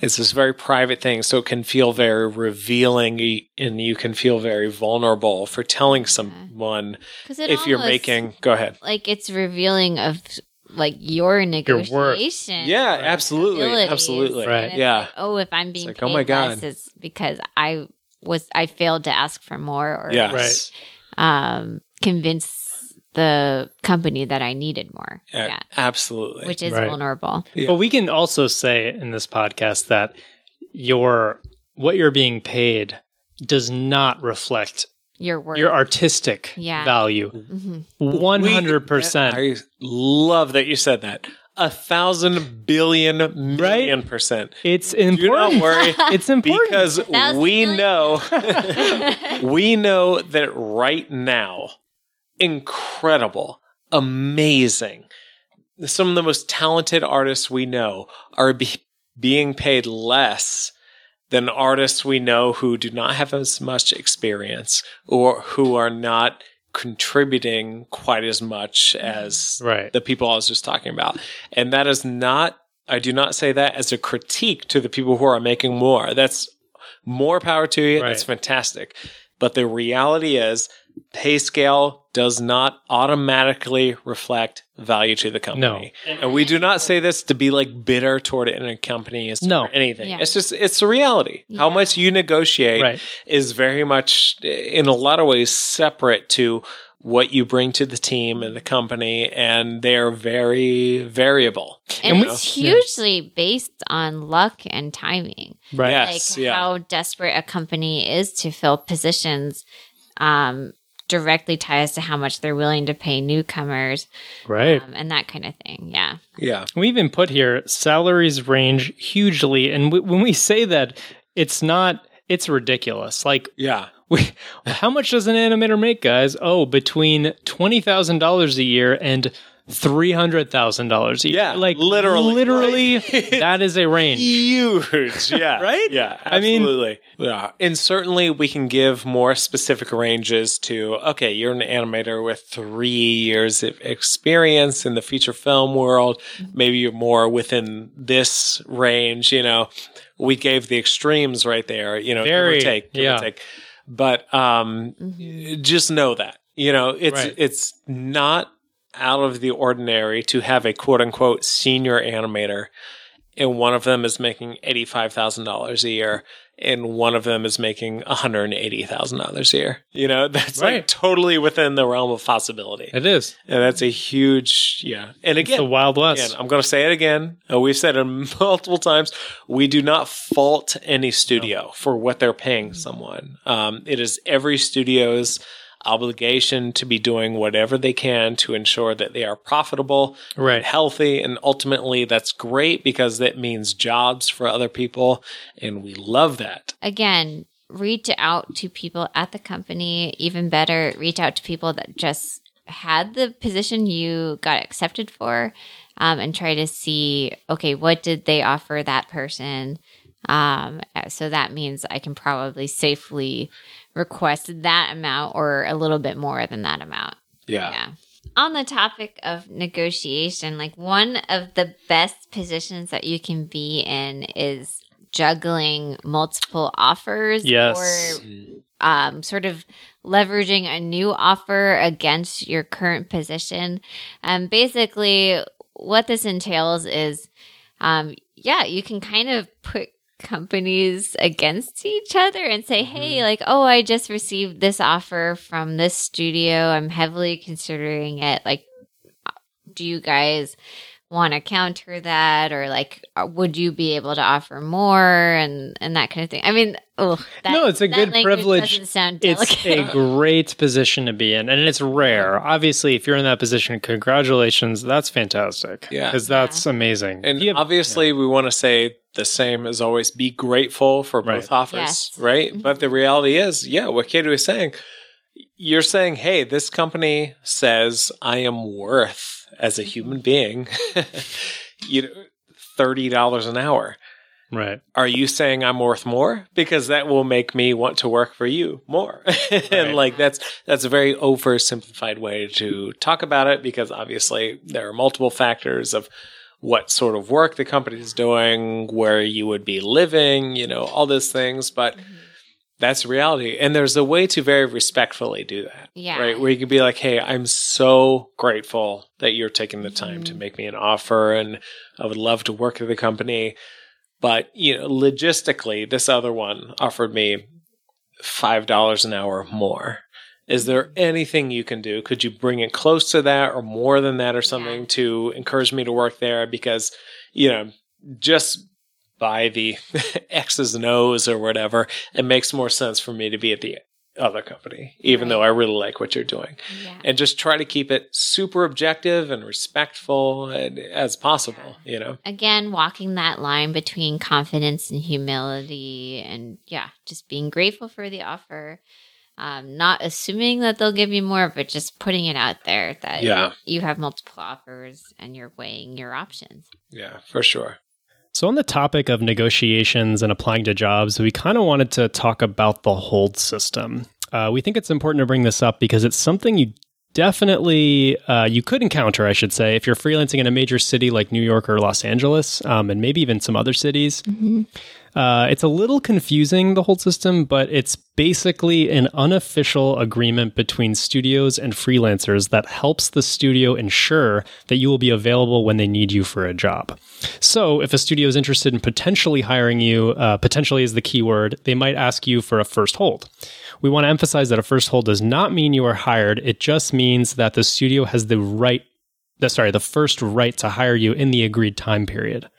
it's this very private thing, so it can feel very revealing and you can feel very vulnerable for telling someone it if you're making go ahead. like it's revealing of like your worth. negotiation. Yeah, absolutely. Absolutely. Right. Yeah. like, oh, if I'm being like, paid oh my God. less, it's because I was I failed to ask for more or Yes. um convince the company that I needed more. A- yeah. Absolutely. Which is Right. vulnerable. Yeah. But we can also say in this podcast that your what you're being paid does not reflect Your work. your artistic Yeah. value. Mhm. One hundred percent. I love that you said that. A thousand billion million percent. It's important. Do not worry. It's important because we million. know we know that right now incredible amazing some of the most talented artists we know are be- being paid less than artists we know who do not have as much experience or who are not contributing quite as much as right. the people I was just talking about. And that is not, I do not say that as a critique to the people who are making more. That's more power to you. That's fantastic. But the reality is, pay scale does not automatically reflect value to the company. And we do not say this to be like bitter toward any company or No. anything. Yeah. It's just, it's the reality. How much you negotiate Right. is very much, in a lot of ways, separate to what you bring to the team and the company, and they're very variable. And, And we- it's hugely based on luck and timing. Right. Yes. like yeah. how desperate a company is to fill positions um, directly ties to how much they're willing to pay newcomers Right. um, and that kind of thing. Yeah. Yeah. We even put here salaries range hugely, and w- when we say that, it's not. It's ridiculous. Like Yeah. we, how much does an animator make, guys? Oh, between twenty thousand dollars a year and three hundred thousand dollars a year. Yeah, like literally. literally, Right. that is a range. Huge. Yeah. Right? Yeah. I mean- Absolutely. yeah. And certainly we can give more specific ranges to, okay, you're an animator with three years of experience in the feature film world. Maybe you're more within this range, you know. We gave the extremes right there, you know, Very, give or take, give yeah. or take. But um just know that. You know, it's Right. it's not out of the ordinary to have a quote unquote senior animator and one of them is making $85,000 a year and one of them is making $180,000 a year. You know, that's like totally within the realm of possibility. It is. And that's a huge, yeah. And It's again, the Wild West. Again, I'm going to say it again. Uh, we've said it multiple times. We do not fault any studio for what they're paying someone. Um, it is every studio's obligation to be doing whatever they can to ensure that they are profitable, Right. healthy, and ultimately that's great because that means jobs for other people, and we love that. Again, reach out to people at the company. Even better, reach out to people that just had the position you got accepted for um, and try to see okay, what did they offer that person? Um, so that means I can probably safely request that amount or a little bit more than that amount. Yeah. On the topic of negotiation, like one of the best positions that you can be in is juggling multiple offers Yes. or um, sort of leveraging a new offer against your current position. And basically, what this entails is, um, yeah, you can kind of put companies against each other and say, hey, mm-hmm. like, oh, I just received this offer from this studio. I'm heavily considering it. Like, uh, do you guys want to counter that or like uh, would you be able to offer more and and that kind of thing i mean oh that, No, it's a that good privilege. sound It's a great position to be in, and it's rare. Obviously, if you're in that position, congratulations. That's fantastic. Yeah. because that's amazing. And have- obviously, we want to say the same as always be grateful for Right. both offers, Yes. right? Mhm. But the reality is, yeah, what Katie was saying, you're saying, hey, this company says I am worth as a human being, you know, thirty dollars an hour. Right. Are you saying I'm worth more? Because that will make me want to work for you more. Right. and like that's that's a very oversimplified way to talk about it because obviously there are multiple factors of what sort of work the company is doing, where you would be living, you know, all those things. But mm-hmm. That's reality. And there's a way to very respectfully do that. Yeah. Right. Where you can be like, hey, I'm so grateful that you're taking the time to Mhm. make me an offer and I would love to work at the company. But, you know, logistically, this other one offered me $5 an hour more. Is there anything you can do? Could you bring it close to that or more than that or something Yeah. to encourage me to work there? Because, you know, just by the X's and O's or whatever, it makes more sense for me to be at the other company, even Right. though I really like what you're doing. Yeah. And just try to keep it super objective and respectful and, as possible, you know? Again, walking that line between confidence and humility, and yeah, just being grateful for the offer. Um, not assuming that they'll give you more, but just putting it out there that Yeah. you have multiple offers and you're weighing your options. Yeah, for sure. So, on the topic of negotiations and applying to jobs, we kind of wanted to talk about the hold system. Uh, we think it's important to bring this up because it's something you definitely uh, you could encounter, I should say, if you're freelancing in a major city like New York or Los Angeles, um, and maybe even some other cities. Uh, it's a little confusing, the whole system, but it's basically an unofficial agreement between studios and freelancers that helps the studio ensure that you will be available when they need you for a job. So, if a studio is interested in potentially hiring you, uh, potentially is the keyword, they might ask you for a first hold. We want to emphasize that a first hold does not mean you are hired, it just means that the studio has the right. The, sorry, the first right to hire you in the agreed time period.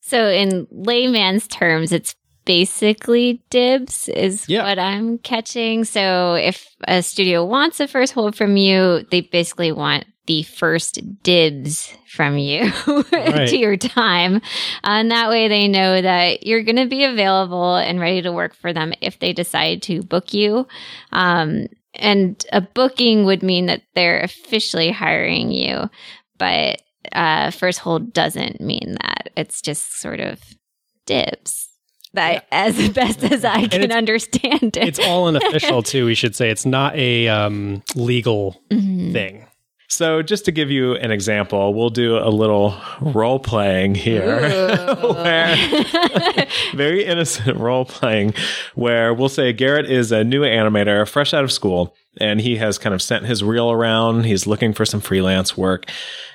So, in layman's terms, it's basically dibs, is Yeah. what I'm catching. So, if a studio wants a first hold from you, they basically want the first dibs from you Right. to your time. And that way they know that you're going to be available and ready to work for them if they decide to book you. Um, and a booking would mean that they're officially hiring you. But uh, first hold doesn't mean that. It's just sort of dibs. That as best as I can it's- understand it. It's all unofficial, too, we should say. It's not a um, legal Mhm. thing. So, just to give you an example, we'll do a little role playing here. where very innocent role playing where we'll say Garrett is a new animator fresh out of school and he has kind of sent his reel around. He's looking for some freelance work.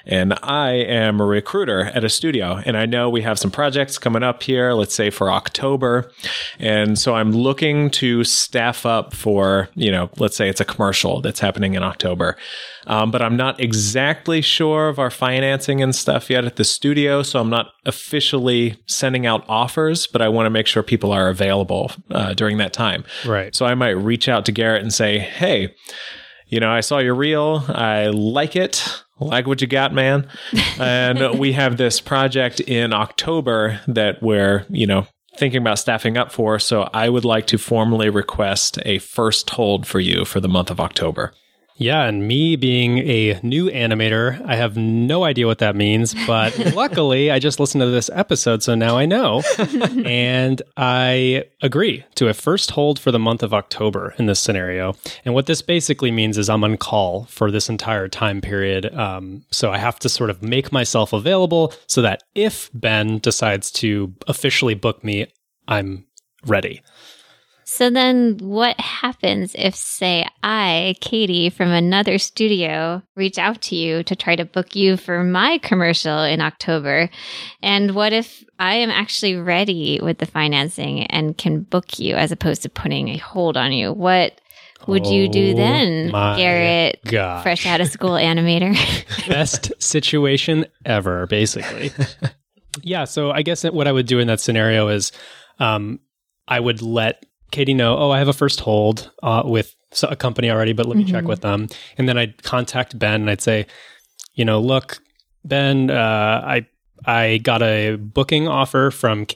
And I am a recruiter at a studio. And I know we have some projects coming up here, let's say for October. And so I'm looking to staff up for, you know, let's say it's a commercial that's happening in October. Um, but I'm not exactly sure of our financing and stuff yet at the studio. So I'm not officially sending out offers, but I want to make sure people are available uh, during that time. Right. So I might reach out to Garrett and say, hey, you know, I saw your reel. I like it. Like what you got, man. and we have this project in October that we're, you know, thinking about staffing up for. So I would like to formally request a first hold for you for the month of October. Yeah, and me being a new animator, I have no idea what that means, but luckily I just listened to this episode, so now I know. and I agree to a first hold for the month of October in this scenario. And what this basically means is I'm on call for this entire time period. Um, so I have to sort of make myself available so that if Ben decides to officially book me, I'm ready. So then what happens if, say, I, Katie, from another studio, reach out to you to try to book you for my commercial in October? And what if I am actually ready with the financing and can book you as opposed to putting a hold on you? What would you do Oh then, my Garrett, God. fresh out of school animator? best situation ever, basically. yeah. So I guess what I would do in that scenario is um, I would let Katie know, oh, I have a first hold uh, with a company already, but let me check Mhm. with them. And then I'd contact Ben and I'd say, you know, look, Ben, uh, I I got a booking offer from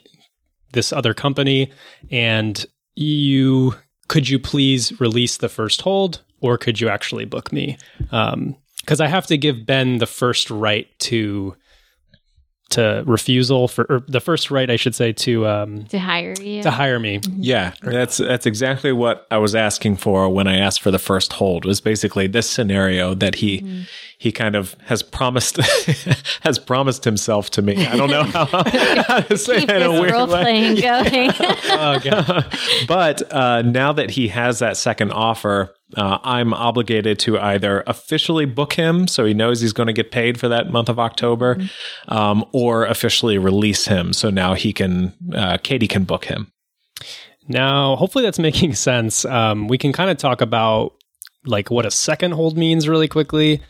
this other company, and you could you please release the first hold or could you actually book me? Because I have to give Ben the first right to to refusal for or the first right I should say to um, to hire you. to hire me. Yeah, that's that's exactly what I was asking for when I asked for the first hold. Was basically this scenario that he he kind of has promised has promised himself to me. I don't know how, how to say Keep it in a this weird role way. playing going. Oh, God. but uh, now that he has that second offer, uh, I'm obligated to either officially book him so he knows he's going to get paid for that month of October, um, or officially release him so now he can uh, Katie can book him. Now, hopefully that's making sense. Um, we can kind of talk about like what a second hold means really quickly.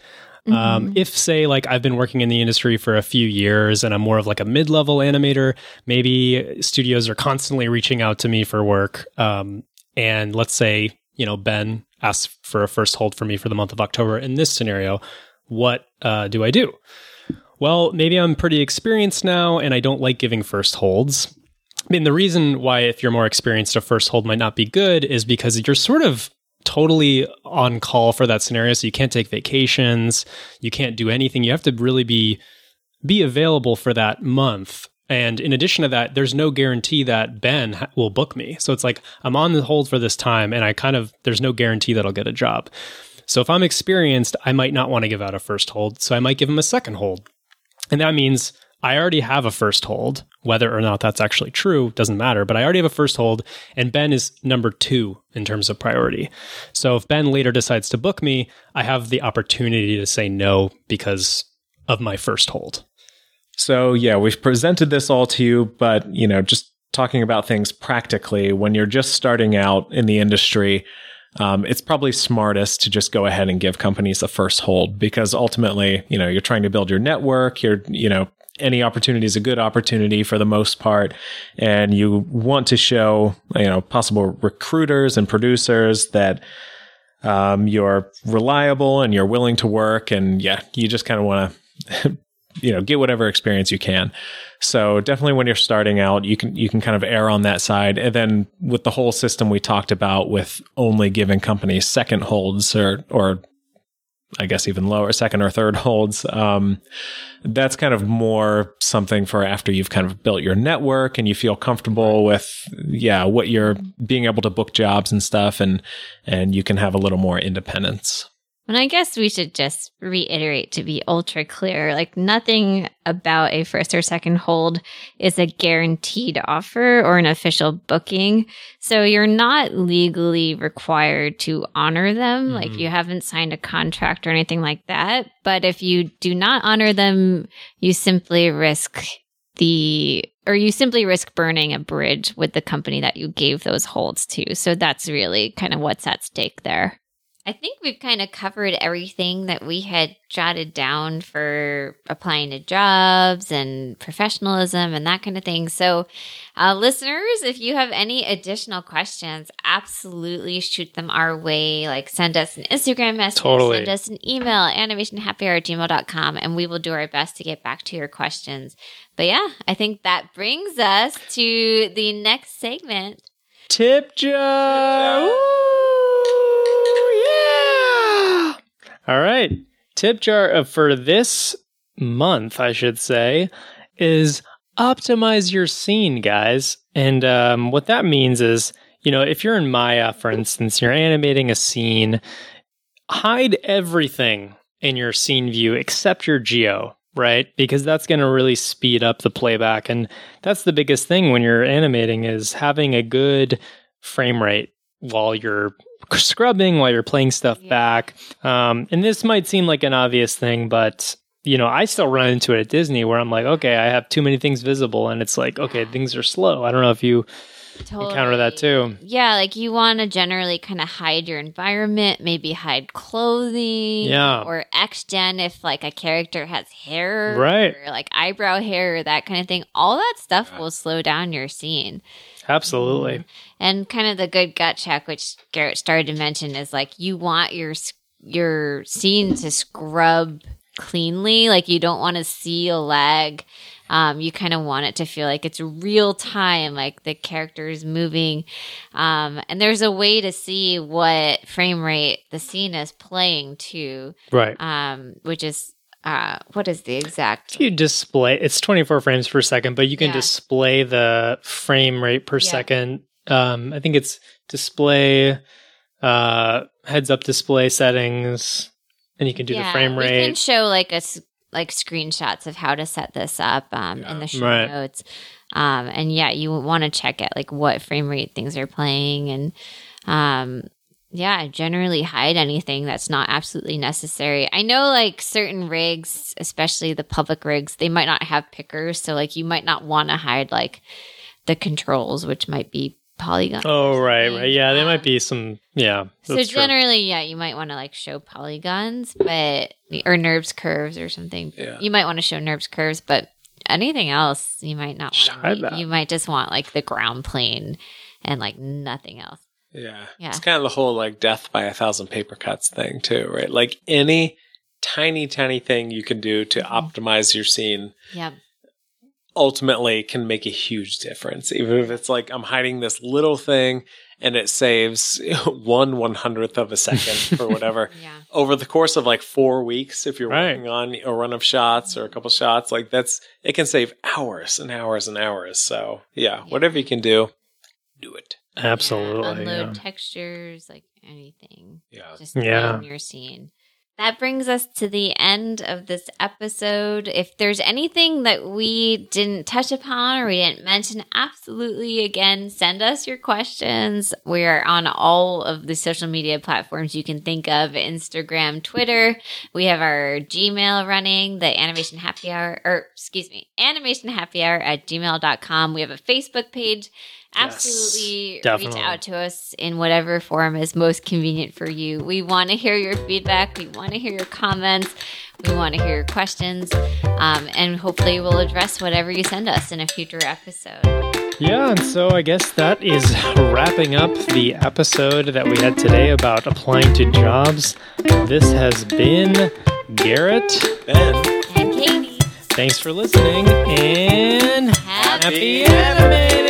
Um, if say like I've been working in the industry for a few years and I'm more of like a mid-level animator, maybe studios are constantly reaching out to me for work. Um, and let's say, you know, Ben asks for a first hold for me for the month of October. In this scenario, what uh, do I do? Well, maybe I'm pretty experienced now and I don't like giving first holds. I mean, the reason why, if you're more experienced, a first hold might not be good is because you're sort of totally on call for that scenario. So you can't take vacations, you can't do anything. You have to really be be available for that month. And in addition to that, there's no guarantee that Ben will book me. So it's like I'm on the hold for this time, and I kind of there's no guarantee that I'll get a job. So if I'm experienced, I might not want to give out a first hold. So I might give him a second hold. And that means I already have a first hold. Whether or not that's actually true doesn't matter, but I already have a first hold, and Ben is number two in terms of priority. So if Ben later decides to book me, I have the opportunity to say no because of my first hold. So yeah, we've presented this all to you, but you know, just talking about things practically, when you're just starting out in the industry, um, it's probably smartest to just go ahead and give companies a first hold because ultimately, you know, you're trying to build your network. You're, you know, any opportunity is a good opportunity for the most part, and you want to show, you know, possible recruiters and producers that um, you're reliable and you're willing to work, and yeah, you just kind of want to. you know get whatever experience you can. So definitely when you're starting out you can you can kind of err on that side. And then with the whole system we talked about with only giving companies second holds or or I guess even lower second or third holds um, that's kind of more something for after you've kind of built your network and you feel comfortable with yeah what you're being able to book jobs and stuff and and you can have a little more independence And I guess we should just reiterate to be ultra clear like, nothing about a first or second hold is a guaranteed offer or an official booking. So you're not legally required to honor them. Like, mm-hmm. you haven't signed a contract or anything like that. But if you do not honor them, you simply risk the or you simply risk burning a bridge with the company that you gave those holds to. So that's really kind of what's at stake there. I think we've kind of covered everything that we had jotted down for applying to jobs and professionalism and that kind of thing. So, uh, listeners, if you have any additional questions, absolutely shoot them our way. Like send us an Instagram message, Totally. send us an email, animationhappyhour at gmail.com, and we will do our best to get back to your questions. But yeah, I think that brings us to the next segment. Tip jar. Woo, yeah. All right. Tip jar for this month, I should say, is optimize your scene, guys. And um, what that means is, you know, if you're in Maya, for instance, you're animating a scene, hide everything in your scene view except your geo, right? Because that's going to really speed up the playback. And that's the biggest thing when you're animating is having a good frame rate while you're scrubbing, while you're playing stuff Yeah. back. Um, and this might seem like an obvious thing, but you know, I still run into it at Disney where I'm like, okay, I have too many things visible, and it's like, okay, things are slow. I don't know if you encounter that too. Yeah, like you want to generally kind of hide your environment, maybe hide clothing. Yeah. Or X-Gen if like a character has hair. Right. Or like eyebrow hair or that kind of thing. All that stuff will slow down your scene. Absolutely. And kind of the good gut check, which Garrett started to mention, is like you want your your scene to scrub cleanly. Like you don't want to see a lag Um, you kind of want it to feel like it's real time, like the characters moving. Um, and there's a way to see what frame rate the scene is playing to, Right. um, which is uh, what is the exact? If you display, it's 24 frames per second, but you can Yeah. display the frame rate per Yeah. second. Um, I think it's display, uh, heads up display settings, and you can do the frame rate. We can show like a like screenshots of how to set this up um, in the show Right. notes. Um, and yeah, you want to check it like what frame rate things are playing and um, yeah, generally hide anything that's not absolutely necessary. I know like certain rigs, especially the public rigs, they might not have pickers, so like you might not want to hide like the controls, which might be polygons. Oh, right, right. Yeah, there might be some. Yeah. so that's true. generally, yeah, you might want to like show polygons, but or NURBS curves or something. Yeah. You might want to show NURBS curves, but anything else you might not. Want hide to, that. you might just want like the ground plane and like nothing else. Yeah. Yeah. It's kind of the whole like death by a thousand paper cuts thing too, right? Like any tiny, tiny thing you can do to mm-hmm. optimize your scene Yep. Ultimately can make a huge difference. Even if it's like I'm hiding this little thing and it saves one one hundredth of a second or whatever. Yeah. Over the course of like four weeks, if you're Right. working on a run of shots or a couple shots, like that's it can save hours and hours and hours. So yeah, whatever you can do, do it. Absolutely. Yeah, yeah. unload textures, like anything. Yeah. Just Yeah. in your scene. That brings us to the end of this episode. If there's anything that we didn't touch upon or we didn't mention, absolutely again, send us your questions. We're on all of the social media platforms you can think of Instagram, Twitter. We have our Gmail running, the animation happy hour, or excuse me, animation happy hour at gmail.com. We have a Facebook page. Absolutely reach definitely. out to us in whatever form is most convenient for you. We want to hear your feedback. We want to hear your comments. We want to hear your questions. Um, and hopefully, we'll address whatever you send us in a future episode. Yeah, and so I guess that is wrapping up the episode that we had today about applying to jobs. This has been Garrett. Ben. And Katie, Thanks for listening and happy happy anime!